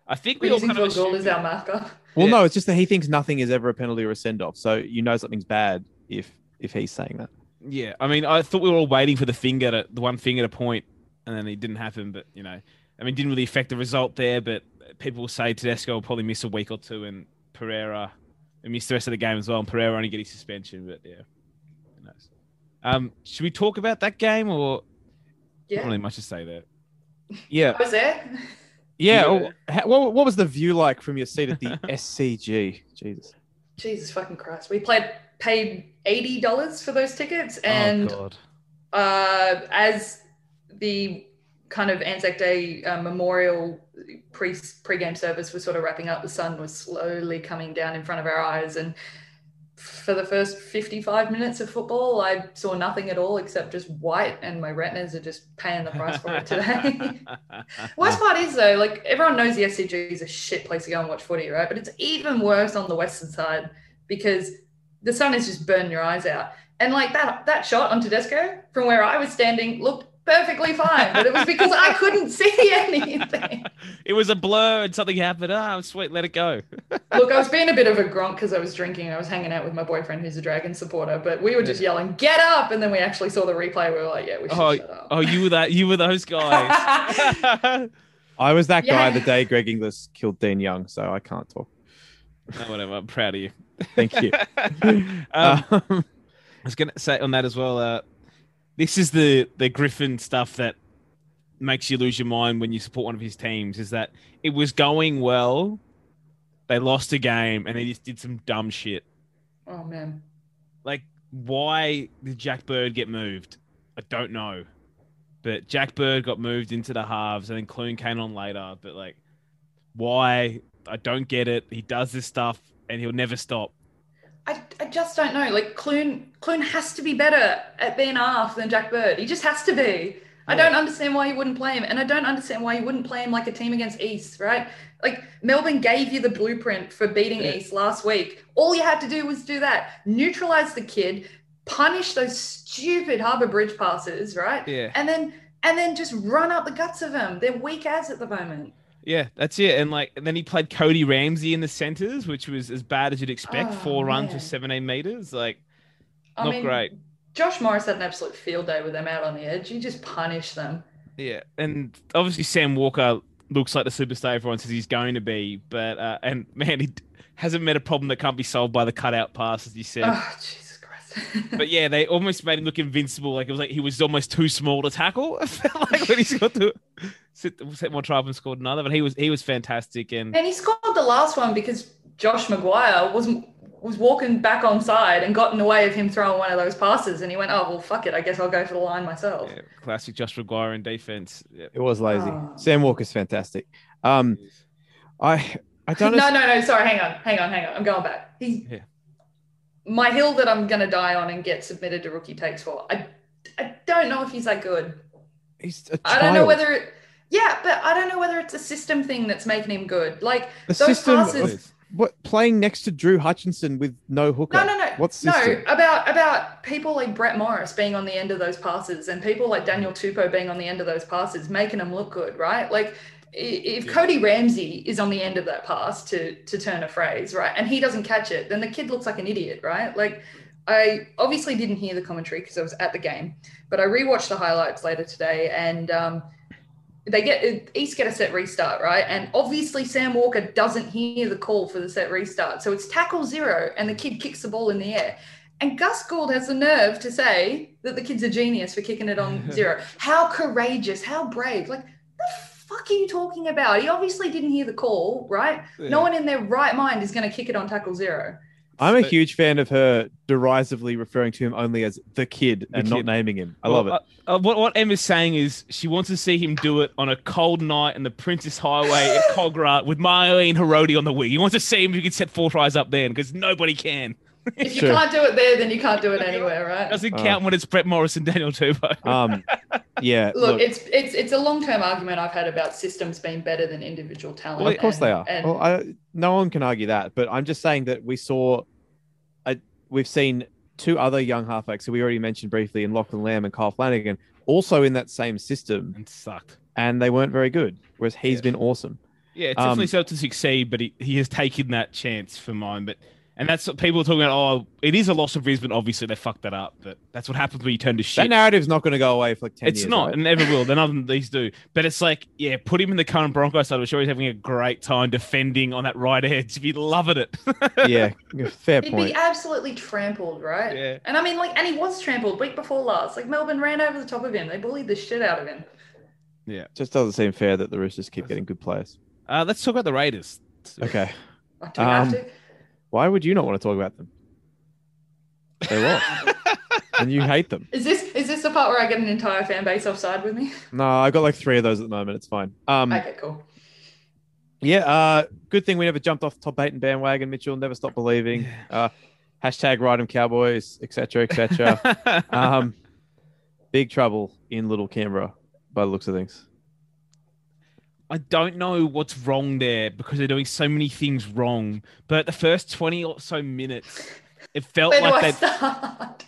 S3: I think we
S4: We're
S3: all
S4: using
S3: kind of
S4: Phil Gould as
S3: assumed-
S4: our marker.
S2: Well,
S3: Yeah.
S2: no, it's just that he thinks nothing is ever a penalty or a send off. So you know something's bad if if he's saying that.
S3: Yeah, I mean, I thought we were all waiting for the finger to the one finger to point, and then it didn't happen. But you know, I mean, it didn't really affect the result there. But people will say Tedesco will probably miss a week or two, and Pereira will miss the rest of the game as well. And Pereira only get his suspension. But yeah, who knows? Um, should we talk about that game or
S4: Yeah,
S3: not really much to say there?
S2: Yeah, [laughs]
S4: I was there.
S2: Yeah.
S3: Yeah.
S2: oh, what, what was the view like from your seat at the [laughs] SCG? Jesus.
S4: Jesus fucking Christ. We played paid eighty dollars for those tickets, and
S3: oh God,
S4: uh, as the kind of Anzac Day uh, memorial pre pre-game service was sort of wrapping up, the sun was slowly coming down in front of our eyes, and for the first 55 minutes of football, I saw nothing at all except just white, and my retinas are just paying the price for it today. [laughs] Worst part is though, like everyone knows the SCG is a shit place to go and watch footy, right? But it's even worse on the western side because the sun is just burning your eyes out. And like that that shot on Tedesco from where I was standing looked perfectly fine, but it was because I couldn't see [laughs] anything.
S3: It was a blur and something happened. Ah, sweet, let it go. [laughs]
S4: Look, I was being a bit of a gronk because I was drinking. I was hanging out with my boyfriend who's a dragon supporter, but we were just yelling, "Get up!" And then we actually saw the replay. We were like, "Yeah, we should
S3: Oh,
S4: shut up."
S3: oh, you were that. You were those guys. [laughs]
S2: I was that guy
S4: Yeah.
S2: the day Greg Inglis killed Dean Young, so I can't talk.
S3: No, whatever. I'm proud of you.
S2: Thank you.
S3: um,
S2: Um,
S3: I was gonna say on that as well. Uh, this is the the Griffin stuff that makes you lose your mind when you support one of his teams. Is that it was going well, they lost a game and they just did some dumb shit.
S4: oh man,
S3: Like, why did Jack Bird get moved? I don't know, but Jack Bird got moved into the halves and then Clune came on later. But like, why? I don't get it. He does this stuff and he'll never stop.
S4: I, I just don't know. Like Clune, Clune has to be better at being half than Jack Bird. He just has to be. I don't understand why he wouldn't play him, and I don't understand why he wouldn't play him like a team against East, right? Like Melbourne gave you the blueprint for beating
S3: Yeah.
S4: East last week. All you had to do was do that. Neutralize the kid, punish those stupid Harbour Bridge passes, right?
S3: Yeah.
S4: And then and then just run up the guts of them. They're weak as at the moment.
S3: Yeah, that's it. And like, and then he played Cody Ramsey in the centers, which was as bad as you'd expect.
S4: Oh,
S3: Four runs for 17 meters. Like,
S4: I
S3: Not
S4: mean,
S3: great.
S4: Josh Morris had an absolute field day with them out on the edge. You just punish them.
S3: yeah. And obviously, Sam Walker looks like the superstar everyone says he's going to be. But, uh, and man, he hasn't met a problem that can't be solved by the cutout pass, as you said.
S4: Oh. [laughs]
S3: But yeah, they almost made him look invincible. Like, it was like he was almost too small to tackle. [laughs] I felt like when he scored to set, set more try and scored another. But he was he was fantastic. And
S4: and he scored the last one because Josh McGuire was was walking back on side and got in the way of him throwing one of those passes. And he went, oh, well, fuck it. I guess I'll go for the line myself.
S3: yeah, classic Josh McGuire in defense. Yeah.
S2: it was lazy.
S4: Oh.
S2: Sam Walker's fantastic. Um, I I don't [laughs]
S4: no,
S2: know.
S4: no, no. Sorry. Hang on. Hang on. Hang on. I'm going back. He,
S3: Yeah.
S4: My hill that I'm going to die on and get submitted to rookie takes for. I, I don't know if he's that good.
S2: He's a
S4: I don't know whether it, yeah, but I don't know whether it's a system thing that's making him good. Like
S2: the
S4: those
S2: system.
S4: passes.
S2: What playing next to Drew Hutchinson with no hooker?
S4: No, no, no.
S2: What system?
S4: No, about about people like Brett Morris being on the end of those passes and people like Daniel Tupou being on the end of those passes, making them look good, right? Like if
S3: Yeah.
S4: Cody Ramsey is on the end of that pass to to turn a phrase, right, and he doesn't catch it, then the kid looks like an idiot, right? Like I obviously didn't hear the commentary because I was at the game, but I rewatched the highlights later today and um they get East get a set restart, right? And obviously Sam Walker doesn't hear the call for the set restart. So it's tackle zero and the kid kicks the ball in the air. And Gus Gould has the nerve to say that the kid's a genius for kicking it on [laughs] zero. How courageous, how brave. Like, fuck are you talking about? He obviously didn't hear the call, right? No one in their right mind is going to kick it on tackle zero.
S2: I'm a
S3: But-
S2: huge fan of her derisively referring to him only as the kid and not naming him. I love it.
S3: Well, Uh, uh, what what Emma's saying is she wants to see him do it on a cold night in the Princess Highway at [laughs] Kogarah with Mawene Hiroti on the wing. He wants to see him if he can set four tries up there because nobody can.
S4: If you
S2: Sure.
S4: can't do it there, then you can't do it anywhere, right?
S3: Doesn't
S2: Oh.
S3: count when it's Brett Morris and Daniel Tupou. [laughs]
S2: Um, yeah. [laughs]
S4: Look,
S2: look,
S4: it's it's it's a long term argument I've had about systems being better than individual talent.
S2: well, of course
S4: and-
S2: they are.
S4: and-
S2: Well, I, no one can argue that. But I'm just saying that we saw, a, we've seen two other young halfbacks who we already mentioned briefly in Lachlan Lam and Kyle Flanagan, also in that same system,
S3: and sucked.
S2: and they weren't very good. Whereas he's
S3: Yeah.
S2: been awesome.
S3: Yeah, it's
S2: Um,
S3: definitely set to succeed, but he, he has taken that chance for mine. But and that's what people are talking about. Oh, it is a loss of Brisbane. Obviously, they fucked that up, but that's what happens when you turn to shit.
S2: That narrative's not going to go away for like ten
S3: It's
S2: years.
S3: It's not,
S2: right?
S3: and never will. Then other than these do. But it's like, yeah, put him in the current Broncos side. I'm sure he's having a great time defending on that right edge. If you're loving it. [laughs]
S2: yeah, fair point.
S4: He'd be absolutely trampled, right?
S3: Yeah.
S4: And I mean, like, and he was trampled week before last. Like, Melbourne ran over the top of him. They bullied the shit out of him. Yeah.
S2: Just doesn't seem fair that the Roosters keep getting good players.
S3: Uh, let's talk about the Raiders.
S2: Okay,
S4: Like, do we have
S2: Um,
S4: to?
S2: Why would you not want to talk about them? They lost, [laughs] and you hate them.
S4: Is this is this the part where I get an entire fan base offside with me?
S2: No, I've got like three of those at the moment. It's fine. Um,
S4: Okay, cool.
S2: yeah. Uh, good thing we never jumped off the top eight and bandwagon. Mitchell never stop believing. Uh, hashtag ride 'em Cowboys, etc., etc. [laughs] um, big trouble in Little Canberra by the looks of things.
S3: I don't know what's wrong there because they're doing so many things wrong. But the first 20 or so minutes, it felt
S4: Where do
S3: like
S4: I
S3: they
S4: start?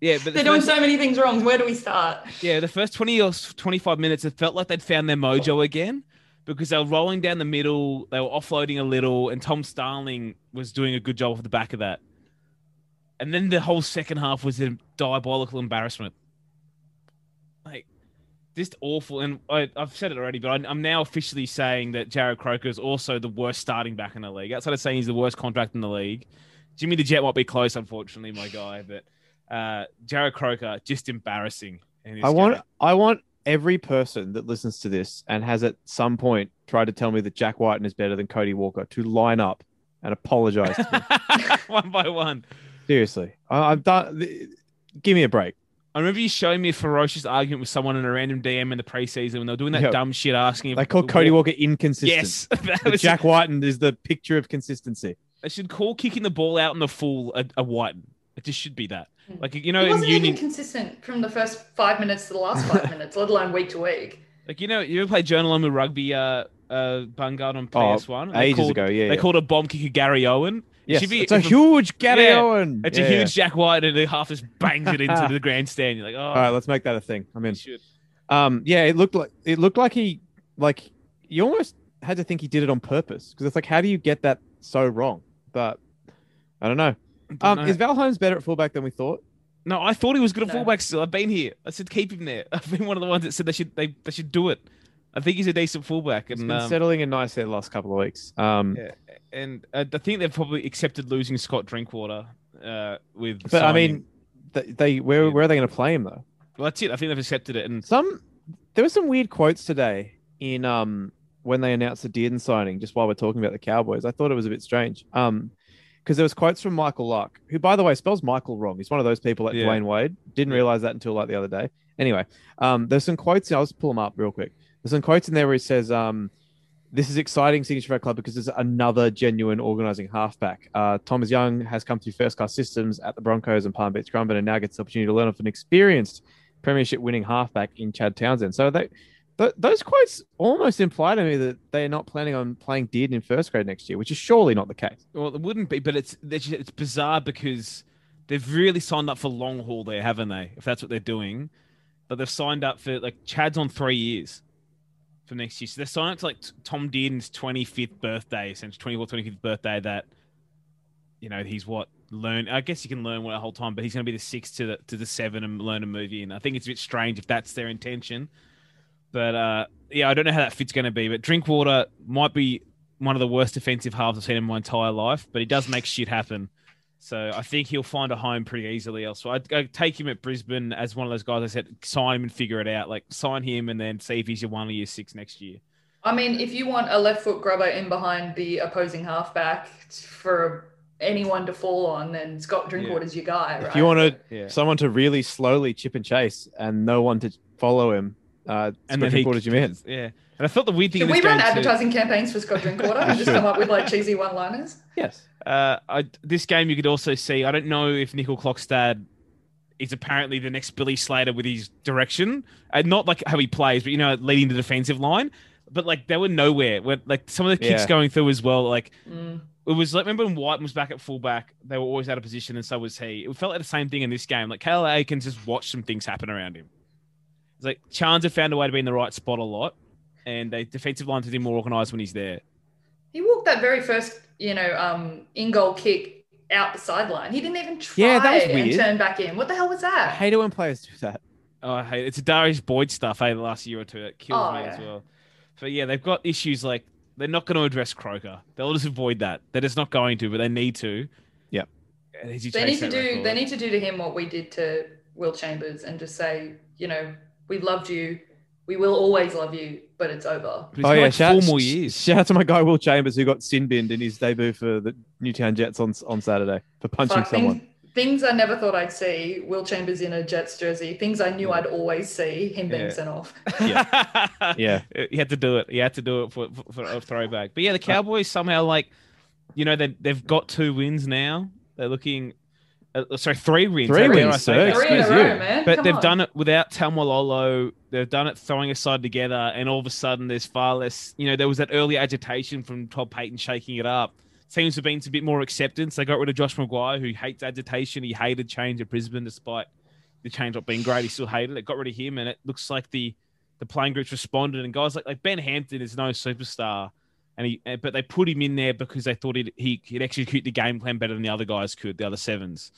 S3: Yeah, but the
S4: They're doing so many things wrong. Where do we start?
S3: yeah, the first twenty or twenty five minutes, it felt like they'd found their mojo again because they were rolling down the middle, they were offloading a little, and Tom Starling was doing a good job off the back of that. And then the whole second half was a diabolical embarrassment. Like, just awful. And I, I've said it already, but I, I'm now officially saying that Jarrod Croker is also the worst starting back in the league. Outside of saying he's the worst contract in the league, Jimmy the Jet might be close, unfortunately, my guy, but uh, Jarrod Croker just embarrassing.
S2: I want
S3: game.
S2: I want every person that listens to this and has at some point tried to tell me that Jack Wighton is better than Cody Walker to line up and apologize to me. [laughs]
S3: one by one.
S2: Seriously, I, I'm done. Give me a break.
S3: I remember you showing me a ferocious argument with someone in a random DM in the preseason when they were doing that
S2: Yeah.
S3: dumb shit, asking. if-
S2: They call Cody Walker inconsistent.
S3: Yes, [laughs] was-
S2: Jack Wighton is the picture of consistency.
S3: They should call kicking the ball out in the full a, a white. It just should be that. Like you know,
S4: He
S3: in
S4: wasn't
S3: union,
S4: even consistent from the first five minutes to the last five [laughs] minutes, let alone week to week.
S3: like you know, you ever play Jonah Lomu Rugby? Uh, uh, Vanguard on
S2: Oh,
S3: PS One. They
S2: ages
S3: called,
S2: ago, yeah,
S3: They
S2: yeah.
S3: called a bomb kicker Garryowen. It
S2: Yes,
S3: should be-
S2: it's a
S3: if
S2: huge Gary
S3: Yeah,
S2: Owen.
S3: It's
S2: Yeah,
S3: a
S2: yeah.
S3: huge Jack Wighton, and the half just bangs it into the [laughs] grandstand. You're like, oh,
S2: All right, let's make that a thing. I'm in. Um, yeah, it looked like it looked like he like you almost had to think he did it on purpose because it's like, how do you get that so wrong? But I don't know. Um,
S3: know.
S2: is Val Holmes better at fullback than we thought?
S3: No, I thought he was good at
S4: No.
S3: fullback still. I've been here. I said keep him there. [laughs] I've been one of the ones that said they should they, they should do it. I think he's a decent fullback,
S2: He's
S3: and
S2: been
S3: um,
S2: settling in nice there the last couple of weeks. Um,
S3: yeah, and uh, I think they've probably accepted losing Scott Drinkwater. Uh, with
S2: but I mean, they, they where
S3: Yeah.
S2: where are they going to play him though?
S3: well, that's it. I think they've accepted it, and
S2: Some there were some weird quotes today in um when they announced the Dearden signing. Just while we're talking about the Cowboys, I thought it was a bit strange. Um, because there was quotes from Micheal Luck, who by the way spells Michael wrong. He's one of those people like
S3: Yeah.
S2: Dwyane Wade. Didn't realize that until like the other day. Anyway, um, there's some quotes. I'll just pull them up real quick. There's some quotes in there where he says, um, "This is exciting signature for our club because there's another genuine organizing halfback. Uh, Thomas Young has come through first class systems at the Broncos and Palm Beach Currumbin and now gets the opportunity to learn off an experienced Premiership winning halfback in Chad Townsend. So they, th- those quotes almost imply to me that they're not planning on playing Dearden in first grade next year, which is surely not the case.
S3: well, it wouldn't be. But it's it's bizarre because they've really signed up for long haul there, haven't they? If that's what they're doing, but they've signed up for like Chad's on three years for next year. So they're signing up to like Tom Dearden's 25th birthday, essentially 24th, 25th birthday. That you know he's what learn. I guess you can learn what the whole time, but he's going to be the six to the to the seven and learn a movie. And I think it's a bit strange if that's their intention. But uh, yeah, I don't know how that fit's going to be. But Drinkwater might be one of the worst defensive halves I've seen in my entire life, but he does make shit happen. So I think he'll find a home pretty easily elsewhere. I'd, I'd take him at Brisbane as one of those guys I said, sign him and figure it out. Like sign him and then see if he's your one or your six next year.
S4: I mean, if you want a left foot grubber in behind the opposing halfback for anyone to fall on, then Scott Drinkwater's your guy.
S2: If you want
S3: Yeah.
S2: someone to really slowly chip and chase and no one to follow him, uh,
S3: And
S2: Scott
S3: then he
S2: Drinkwater's your man.
S3: Yeah. And I thought the weird thing.
S4: Should we run
S3: game too-
S4: advertising campaigns for Scott Drinkwater and just come up with like cheesy one-liners?
S2: Yes.
S3: Uh, I, this game you could also see. I don't know if Nicoll-Klokstad is apparently the next Billy Slater with his direction, and not like how he plays, but you know, leading the defensive line. But like they were nowhere. Where like some of the kicks
S2: Yeah.
S3: going through as well. Like
S4: Mm.
S3: it was like remember when Wighton was back at fullback, they were always out of position, and so was he. It felt like the same thing in this game. Like Kale Aikens just watched some things happen around him. It's like Charnze had found a way to be in the right spot a lot, and the defensive line to be more organised when he's there.
S4: He walked that very first, you know, um, in goal kick out the sideline. He didn't even try
S2: Yeah, that was
S4: and
S2: weird.
S4: turn back in. What the hell was that?
S2: I
S4: that?
S2: hate it when players do that.
S3: Oh, I hate it. It's a Darius Boyd stuff, hey, the last year or two. It kills
S4: Oh,
S3: me as well. But yeah, they've got issues like they're not going to address Croker. They'll just avoid that. They're just not going to, but they need to.
S2: Yep.
S3: And as you
S4: They need to
S3: that
S4: do.
S3: record-
S4: They need to do to him what we did to Will Chambers and just say, you know, we loved you. We will always love you, but it's over.
S3: But he's
S2: oh yeah,
S3: like
S2: shout,
S3: four more years.
S2: Shout out to my guy Will Chambers who got sin binned in his debut for the Newtown Jets on on Saturday for punching
S4: Fuck,
S2: someone.
S4: things, things I never thought I'd see. Will Chambers in a Jets jersey. Things I knew I'd always see. Him being
S3: Yeah.
S4: sent off. [laughs] [laughs]
S2: Yeah.
S3: he had to do it. He had to do it for, for, for a throwback. But yeah, the uh, Cowboys somehow like, you know, they they've got two wins now. They're looking, uh, sorry, three wins.
S2: Three wins,
S3: I say
S2: sir.
S4: Three in a
S2: excuse
S4: row,
S2: you.
S4: man.
S3: But
S4: Come
S3: they've
S4: on.
S3: done it without Taumalolo. They've done it throwing a side together, and all of a sudden there's far less. You know, there was that early agitation from Todd Payten shaking it up. Seems to have been a bit more acceptance. They got rid of Josh McGuire, who hates agitation. He hated change at Brisbane, despite the change not being great. He still hated it. Got rid of him, and it looks like the the playing groups responded. And guys like like Ben Hampton is no superstar, and he uh, but they put him in there because they thought he'd, he could execute the game plan better than the other guys could, the other sevens.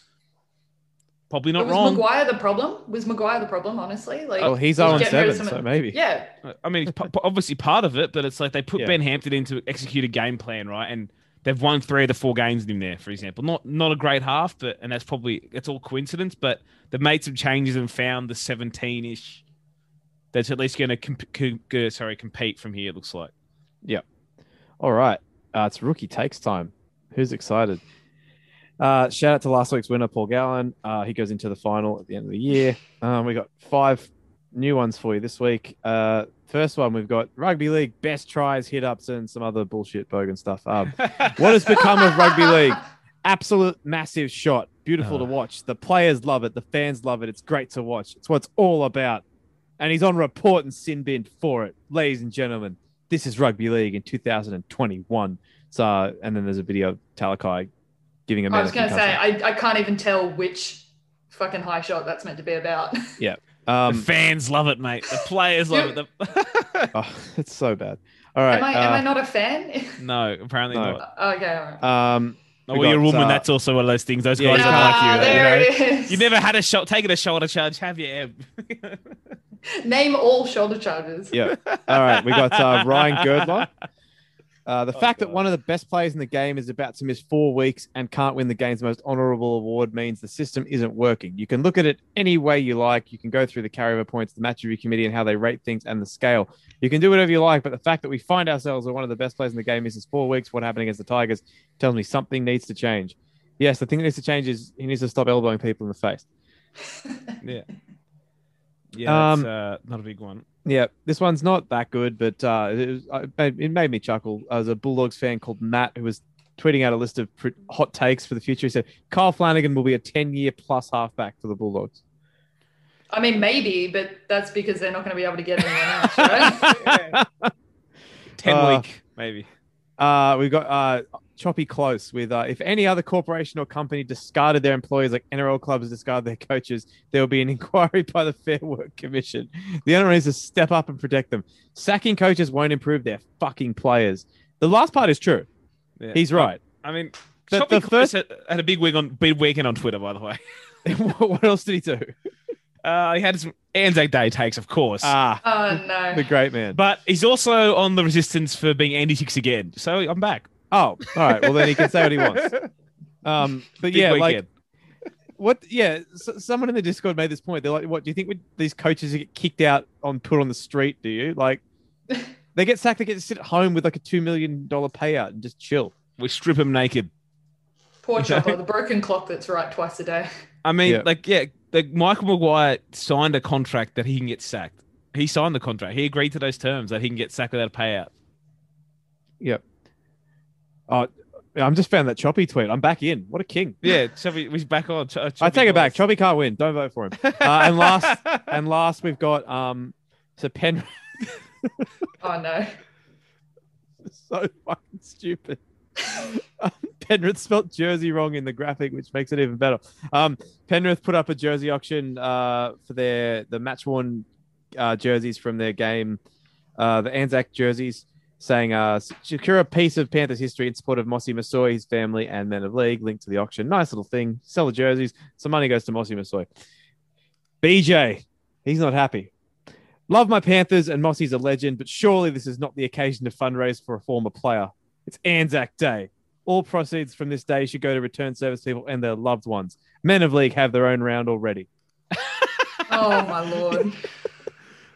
S3: Probably not
S4: was
S3: wrong.
S4: McGuire the problem? Was McGuire the problem? Honestly, like
S2: Oh, he's
S4: just
S2: 0
S4: getting rid of
S2: 7,
S4: some-
S2: so maybe.
S4: yeah.
S3: I mean, it's p- p- obviously part of it, but it's like they put
S2: Yeah.
S3: Ben Hampton in to execute a game plan, right? And they've won three of the four games in him there, for example. Not not a great half, but and that's probably it's all coincidence, but they've made some changes and found the seventeen ish that's at least going to comp- co- sorry compete from here. It looks like.
S2: All right. Uh, it's rookie takes time. Who's excited? Uh, shout out to last week's winner, Paul Gallen. Uh, he goes into the final at the end of the year. Um, we got five new ones for you this week. Uh, first one, we've got rugby league best tries, hit ups, and some other bullshit bogan stuff. Um, [laughs] what has become of rugby league? Absolute massive shot. Beautiful to
S3: Oh.
S2: watch. The players love it. The fans love it. It's great to watch. It's what it's all about. And he's on report and sin bin for it. Ladies and gentlemen, this is rugby league in 2021. So, and then there's a video of Talakai giving a
S4: I was going to say. I, I can't even tell which fucking high shot that's meant to be about.
S3: Yeah. [laughs]
S2: Um,
S3: fans love it, mate. The players love it. The- [laughs]
S2: oh, it's so bad. All right.
S4: am I am
S2: uh,
S4: I not a fan? [laughs]
S3: no, apparently
S2: No.
S3: not.
S4: okay, all right.
S2: um,
S3: Oh,
S2: we
S3: well, you're a woman.
S2: uh,
S3: that's also one of those things. Those
S2: Yeah,
S3: guys
S2: you
S3: don't
S2: got-
S3: like you.
S4: there
S3: you, know?
S4: it is.
S3: you never had a shot, taken a shoulder charge, have you? Em? [laughs]
S4: Name all shoulder charges.
S2: yeah. All right. We got uh, Ryan Girdler. Uh, the
S3: Oh,
S2: fact that one of the best players in the game is about to miss four weeks and can't win the game's most honorable award means the system isn't working. You can look at it any way you like. You can go through the carryover points, the match review committee, and how they rate things and the scale. You can do whatever you like, but the fact that we find ourselves with one of the best players in the game misses four weeks, what happened against the Tigers, tells me something needs to change. Yes, the thing that needs to change is he needs to stop elbowing people in the face. [laughs]
S3: Yeah. Yeah,
S2: Um,
S3: that's uh, not a big one.
S2: Yeah, this one's not that good, but uh, it, was, uh, it made- me chuckle. I was a Bulldogs fan called Matt who was tweeting out a list of hot takes for the future. He said Kyle Flanagan will be a 10 year plus halfback for the Bulldogs.
S4: I mean, maybe, but that's because they're not going to be able to get [laughs] anyone else, right? [laughs]
S3: Ten
S2: uh,
S3: week, maybe.
S2: Uh, we've got uh, Choppy Close with uh, if any other corporation or company discarded their employees like NRL clubs discard their coaches, there will be an [laughs] inquiry by the Fair Work Commission. The NRL needs to step up and protect them. Sacking coaches won't improve their fucking players. The last part is true.
S3: Yeah.
S2: He's right.
S3: I mean,
S2: The-
S3: Choppy
S2: the
S3: Close
S2: first-
S3: had, had a big wig on big weekend on Twitter, by the way. [laughs] [laughs]
S2: what else did he do?
S3: Uh, he had some Anzac Day takes, of course.
S2: Ah,
S4: oh no.
S2: the great man.
S3: but he's also on the resistance for being Andy Six again. So I'm back.
S2: Oh, all right. Well, then he can say what he wants. [laughs] Um, but
S3: Big
S2: yeah, like what? Yeah, s someone in the Discord made this point. They're like, "What do you think? With these coaches get kicked out on put on the street? Do you like? [laughs] They get sacked. They get to sit at home with like a two million dollar payout and just chill.
S3: we strip them naked.
S4: Poor [laughs] Chopper, the broken clock that's right twice a day.
S3: I mean,
S2: Yeah.
S3: like, yeah, like Michael Maguire signed a contract that he can get sacked. He signed the contract. He agreed to those terms that he can get sacked without a payout.
S2: Yep. Oh, I'm just found that Choppy tweet. I'm back in. What a king.
S3: Yeah, Chubby, we're back on. Ch- uh,
S2: I take it back.
S3: Chubby
S2: Choppy can't win. Don't vote for him. Uh, and last, [laughs] and last, we've got um, so Pen. [laughs]
S4: Oh no.
S2: so fucking stupid. Um, Penrith spelt jersey wrong in the graphic, which makes it even better. Um, Penrith put up a jersey auction uh, for their the match worn uh, jerseys from their game, uh, the Anzac jerseys, saying uh, secure a piece of Panthers history in support of Mossy Masoe, his family, and Men of League. Linked to the auction. Nice little thing. Sell the jerseys. Some money goes to Mossy Masoe. BJ, he's not happy. Love my Panthers, and Mossy's a legend, but surely this is not the occasion to fundraise for a former player. It's Anzac Day. All proceeds from this day should go to return service people and their loved ones. Men of League have their own round already. [laughs]
S4: Oh my lord.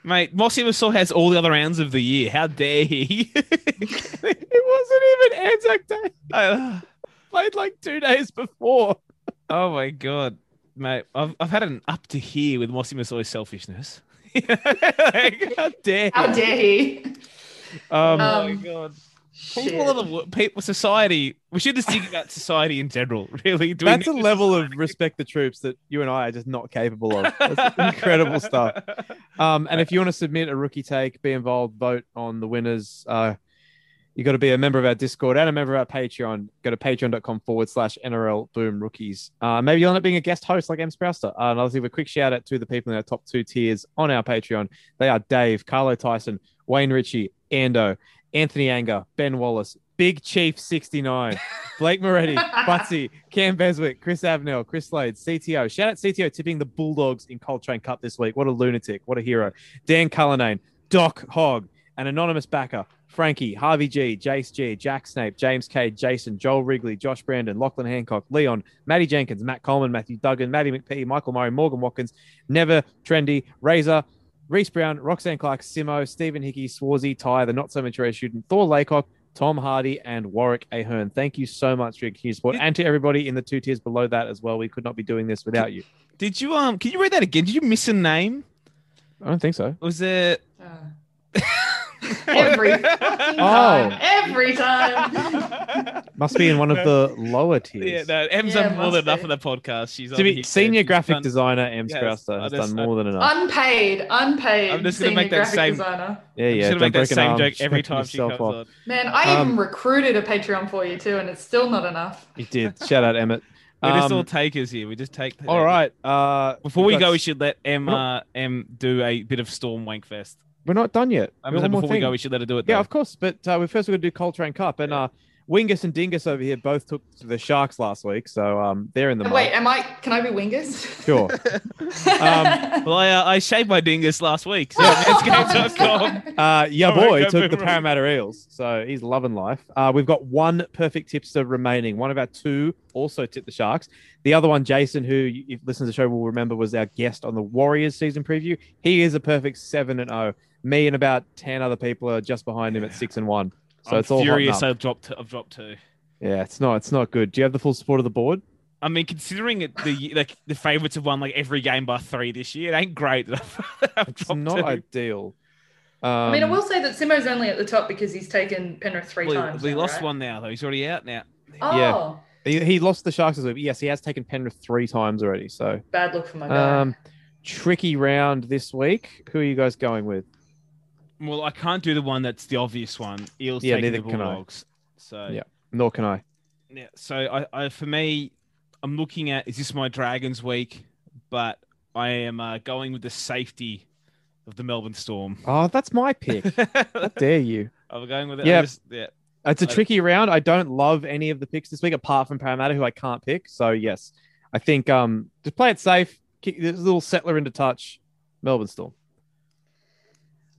S3: Mate, Mossy Masoe has all the other rounds of the year. How dare he? [laughs]
S2: it wasn't even Anzac Day.
S3: Uh,
S2: Played like two days before.
S3: oh my god, mate! I've I've had an up to here with Mossy Masoe's selfishness. [laughs] Like,
S2: How dare
S4: How
S2: he?
S4: dare he?
S2: Um,
S3: oh my
S4: Um,
S3: god! People are the people, society. We should just think about society in general. [laughs] Really, Do
S2: that's a level of respect the troops that you and I are just not capable of. [laughs] That's incredible stuff. Um, and if you want to submit a rookie take, be involved, vote on the winners. Uh, You got to be a member of our Discord and a member of our Patreon. Go to patreon.com forward slash NRL Boom Rookies. Uh, maybe you'll end up being a guest host like M. Sprouster. Uh, and I'll give a quick shout out to the people in our top two tiers on our Patreon. They are Dave, Carlo Tyson, Wayne Ritchie, Ando, Anthony Anger, Ben Wallace, Big Chief 69, Blake Moretti, [laughs] Butsy, Cam Beswick, Chris Avnell, Chris Slade, CTO. Shout out CTO tipping the Bulldogs in Coltrane Cup this week. What a lunatic. What a hero. Dan Cullinane, Doc Hogg, an anonymous backer, Frankie, Harvey G, Jace G, Jack Snape, James K, Jason, Joel Wrigley, Josh Brandon, Lachlan Hancock, Leon, Matty Jenkins, Matt Coleman, Matthew Duggan, Matty McPhee, Michael Murray, Morgan Watkins, Never, Trendy, Razor, Reese Brown, Roxanne Clark, Simo, Stephen Hickey, Swarzy, Ty, the not so mature student, Thor Laycock, Tom Hardy, and Warwick Ahern. Thank you so much for your continued support. And to everybody in the two tiers below that as well. We could not be doing this without you.
S3: Did you um? Can you read that again? Did you miss a name?
S2: I don't think so.
S3: Was it?
S4: Uh, [laughs] [laughs] every [laughs]
S2: Oh.
S4: time. Every time. [laughs]
S2: Must be in one of the lower tiers.
S3: Yeah, no, Em's
S4: Yeah,
S3: done more than
S4: must
S3: enough
S4: be.
S3: of the podcast. She's
S2: to be senior
S3: she's
S2: graphic
S3: done-
S2: designer M.
S3: Yes,
S2: Sprouster has
S3: just-
S2: done more than enough.
S4: unpaid, unpaid.
S3: I'm just gonna
S4: senior
S3: make that
S4: graphic
S3: same-
S4: designer.
S2: yeah,
S3: I'm
S2: yeah.
S3: just gonna make that same
S2: Arm
S3: joke every time she comes
S2: off.
S3: on.
S4: Man, I
S2: Um,
S4: even recruited a Patreon for you too, and it's still not enough.
S2: You did. Shout out Emmett.
S3: We're just
S2: Um,
S3: all takers here. We just take.
S2: all right. Uh,
S3: Before
S2: we've
S3: we
S2: got
S3: go, we should let M
S2: We're
S3: uh, M do a bit of Storm Wankfest.
S2: We're not done yet.
S3: I
S2: We've
S3: was
S2: more
S3: before we go, we should let her do it.
S2: Yeah,
S3: though.
S2: of course. But uh, we first we're going to do Coltrane Cup, and uh, Wingus and Dingus over here both took to the Sharks last week, so um, they're in the
S4: Wait,
S2: mud.
S4: am I? Can I be Wingus?
S2: Sure. [laughs] Um,
S3: Well, I, uh, I shaved my dingus last week. So [laughs] manscaped.com.
S2: Uh, yeah,
S3: Oh
S2: boy
S3: God,
S2: took the
S3: boom.
S2: Parramatta Eels, so he's loving life. Uh, we've got one perfect tipster remaining. One of our two also tipped the Sharks. The other one, Jason, who you- if listeners to the show will remember, was our guest on the Warriors season preview. He is a perfect seven and zero. Me and about ten other people are just behind him at six and one. So
S3: I'm
S2: it's all hot and
S3: furious.
S2: up.
S3: I've dropped. I've dropped two.
S2: Yeah, it's not. It's not good. Do you have the full support of the board?
S3: I mean, considering it, the like the favourites have won like every game by three this year, it ain't great. that I've, [laughs] I've
S2: It's not
S3: two.
S2: ideal. Um,
S4: I mean, I will say that Simo's only at the top because he's taken Penrith three
S3: Well,
S4: times.
S3: he
S4: now,
S3: lost
S4: right?
S3: one now though. He's already out now.
S4: Oh,
S2: Yeah. He, he lost the Sharks this week. Yes, he has taken Penrith three times already. So
S4: bad look for my guy.
S2: um, tricky round this week. Who are you guys going with?
S3: Well, I can't do the one that's the obvious one. Eels
S2: Yeah,
S3: taking the
S2: neither can I.
S3: So
S2: Yeah. Nor can I.
S3: Yeah, so I, I for me, I'm looking at is this my Dragons week, but I am uh, going with the safety of the Melbourne Storm.
S2: Oh, that's my pick. [laughs] How dare you?
S3: I'm going with it.
S2: Yeah.
S3: Just- yeah.
S2: It's a
S3: I-
S2: tricky round. I don't love any of the picks this week, apart from Parramatta, who I can't pick. So yes, I think um just play it safe. Kick this little settler into touch. Melbourne Storm.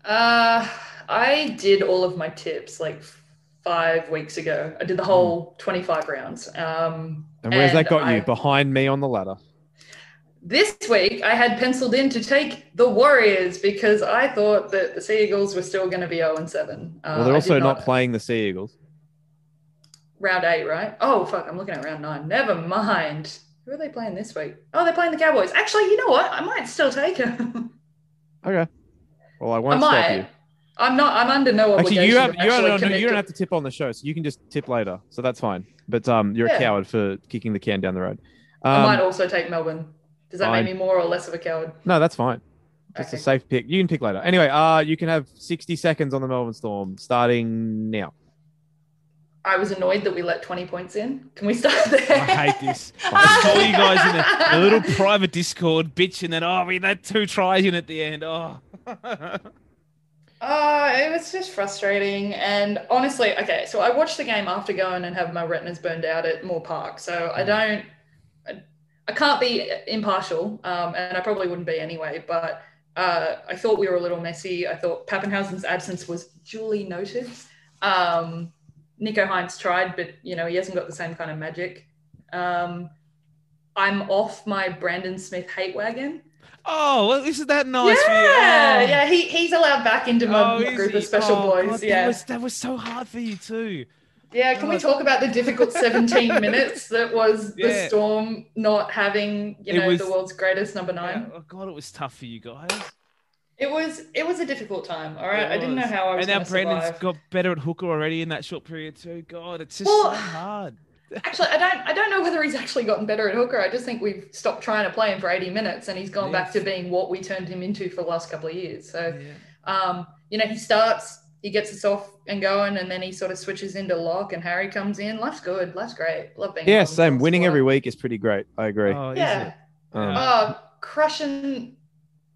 S4: Uh, I did all of my tips like five weeks ago. I did the whole 25 rounds. Um,
S2: And where's that got
S4: I-
S2: you? Behind me on the ladder.
S4: this week, I had penciled in to take the Warriors because I thought that the Sea Eagles were still going to be 0 and 7. Uh,
S2: Well, they're also
S4: did
S2: not playing the Sea Eagles.
S4: round eight, right? Oh, fuck, I'm looking at round nine. Never mind. Who are they playing this week? Oh, they're playing the Cowboys. Actually, you know what? I might still take them. [laughs]
S2: Okay. Well, I
S4: I
S2: won't stop
S4: might.
S2: you.
S4: I'm not. I'm under no obligation.
S2: Actually, you have you
S4: actually
S2: don't,
S4: commit
S2: you don't have to tip on the show, so you can just tip later. So that's fine. But um, you're a coward for kicking the can down the road.
S4: I might
S2: Um,
S4: also take Melbourne. Does that
S2: fine.
S4: make me more or less of a coward?
S2: no, that's fine. Just a safe pick. You can pick later. Anyway, uh, you can have 60 seconds on the Melbourne Storm starting now.
S4: I was annoyed that we let 20 points in. Can we start [laughs] there?
S3: I hate this. I saw you guys in a, a little private Discord bitching that oh we let two tries in at the end. Oh.
S4: Uh, it was just frustrating. And honestly, okay, so I watched the game after going and have my retinas burned out at Moore Park. So I don't, I, I can't be impartial, um, and I probably wouldn't be anyway. But uh, I thought we were a little messy. I thought Papenhuyzen's absence was duly noted. Um, Nicho Hynes tried, but you know he hasn't got the same kind of magic. Um, I'm off my Brandon Smith hate wagon.
S3: Oh, well, isn't that nice for you?
S4: yeah,
S3: Oh.
S4: yeah, he, he's allowed back into my,
S3: Oh,
S4: group of special
S3: Oh,
S4: boys.
S3: God,
S4: yeah,
S3: That was, that was so hard for you too.
S4: yeah. Can we talk about the difficult [laughs] 17 minutes that was the
S3: Yeah.
S4: Storm not having, you know,
S3: was-
S4: the world's greatest number
S3: Yeah,
S4: nine?
S3: oh God, it was tough for you guys.
S4: It was, it was a difficult time. All right, I didn't know how I was
S3: And now Brandon's
S4: survive.
S3: got better at hooker already in that short period too. God, it's just
S4: Well,
S3: so hard.
S4: Actually, I don't, I don't know whether he's actually gotten better at hooker. I just think we've stopped trying to play him for 80 minutes, and he's gone back to being what we turned him into for the last couple of years. So.
S3: Yeah.
S4: Um, you know, he starts he gets us off and going, and then he sort of switches into lock, and Harry comes in. Life's good. Life's great. Love being.
S2: Yeah, same. Winning
S4: squad.
S2: every week is pretty great. I agree.
S3: Oh,
S4: Yeah.
S2: Um,
S4: Oh, crushing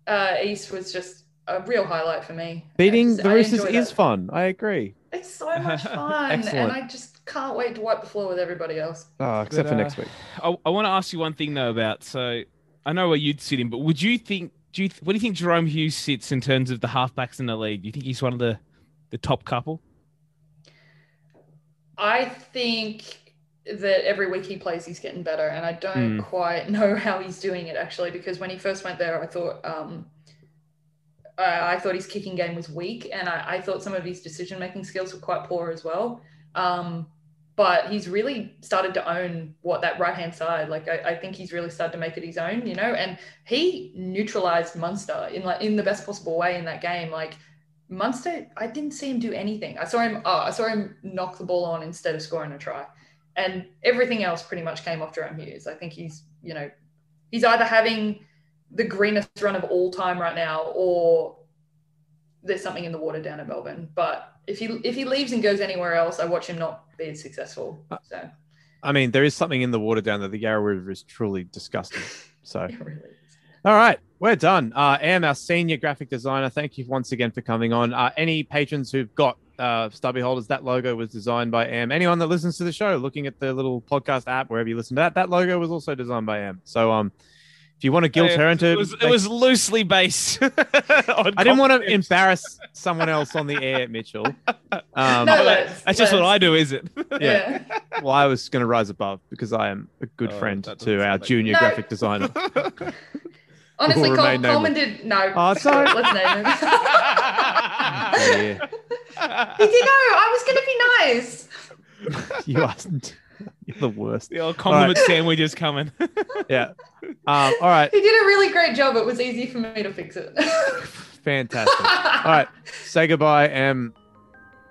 S4: uh, East was just a real highlight for me.
S2: Beating
S4: just-
S2: the Roosters is fun. I agree.
S4: It's so much [laughs] fun,
S2: Excellent.
S4: and I just can't wait to wipe the floor with everybody else.
S2: Oh, except
S3: But,
S2: for
S3: uh,
S2: next week.
S3: I, I want to ask you one thing though about so I know where you'd sit in, but would you think do you what do you think Jahrome Hughes sits in terms of the halfbacks in the league? Do you think he's one of the the top couple?
S4: I think that every week he plays, he's getting better, and I don't
S2: Hmm.
S4: quite [laughs] know how he's doing it actually. Because when he first went there, I thought um, I, I thought his kicking game was weak, and I, I thought some of his decision making skills were quite poor as well. Um, but he's really started to own what that right hand side. Like I, I think he's really started to make it his own, you know. And he neutralized Munster in like in the best possible way in that game. Like Munster, I didn't see him do anything. I saw him. Oh, I saw him knock the ball on instead of scoring a try, and everything else pretty much came off Jahrome Hughes. I think he's, you know, he's either having the greenest run of all time right now, or there's something in the water down at Melbourne. But if he if he leaves and goes anywhere else, I watch him not be as successful. So
S2: I mean, there is something in the water down there. The Yarra River is truly disgusting. [laughs] So,
S4: really
S2: all right, we're done. Uh, Am, our senior graphic designer, thank you once again for coming on. Uh, any patrons who've got uh, stubby holders, that logo was designed by Am. Anyone that listens to the show, looking at the little podcast app, wherever you listen to that, that logo was also designed by Am. So, um, if you want to guilt
S3: Yeah,
S2: her into,
S3: it was, it was loosely based. [laughs] on
S2: I didn't want to embarrass someone else on the air, Mitchell. Um,
S4: No,
S3: Oh, that-
S4: let's-
S3: That's just what I do, is it? [laughs]
S2: Yeah. well, I was going to rise above because I am a good
S3: Oh,
S2: friend to our
S3: like
S2: junior
S4: No.
S2: graphic designer. [laughs]
S4: Honestly,
S2: Will
S4: Col- Coleman did no.
S2: Oh, sorry.
S4: Let's name him.
S2: Yeah,
S4: he did no. I was gonna be nice.
S2: you are you're the worst.
S3: the old compliment sandwich is coming. [laughs]
S2: Yeah. Um, all right.
S4: He did a really great job. It was easy for me to fix it. [laughs]
S2: Fantastic. All right. Say goodbye, Em.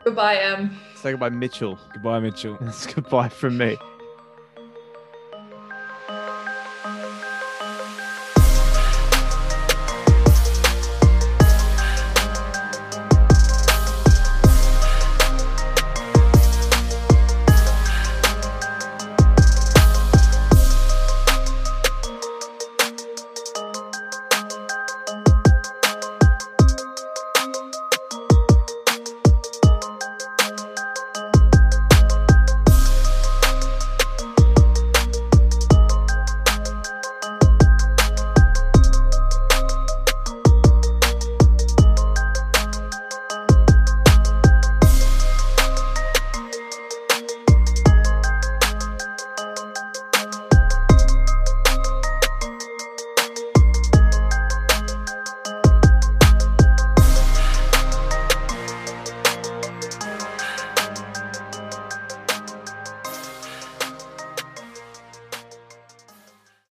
S4: Goodbye, Em.
S2: Say goodbye, Mitchell.
S3: Goodbye, Mitchell.
S2: That's [laughs] goodbye from me.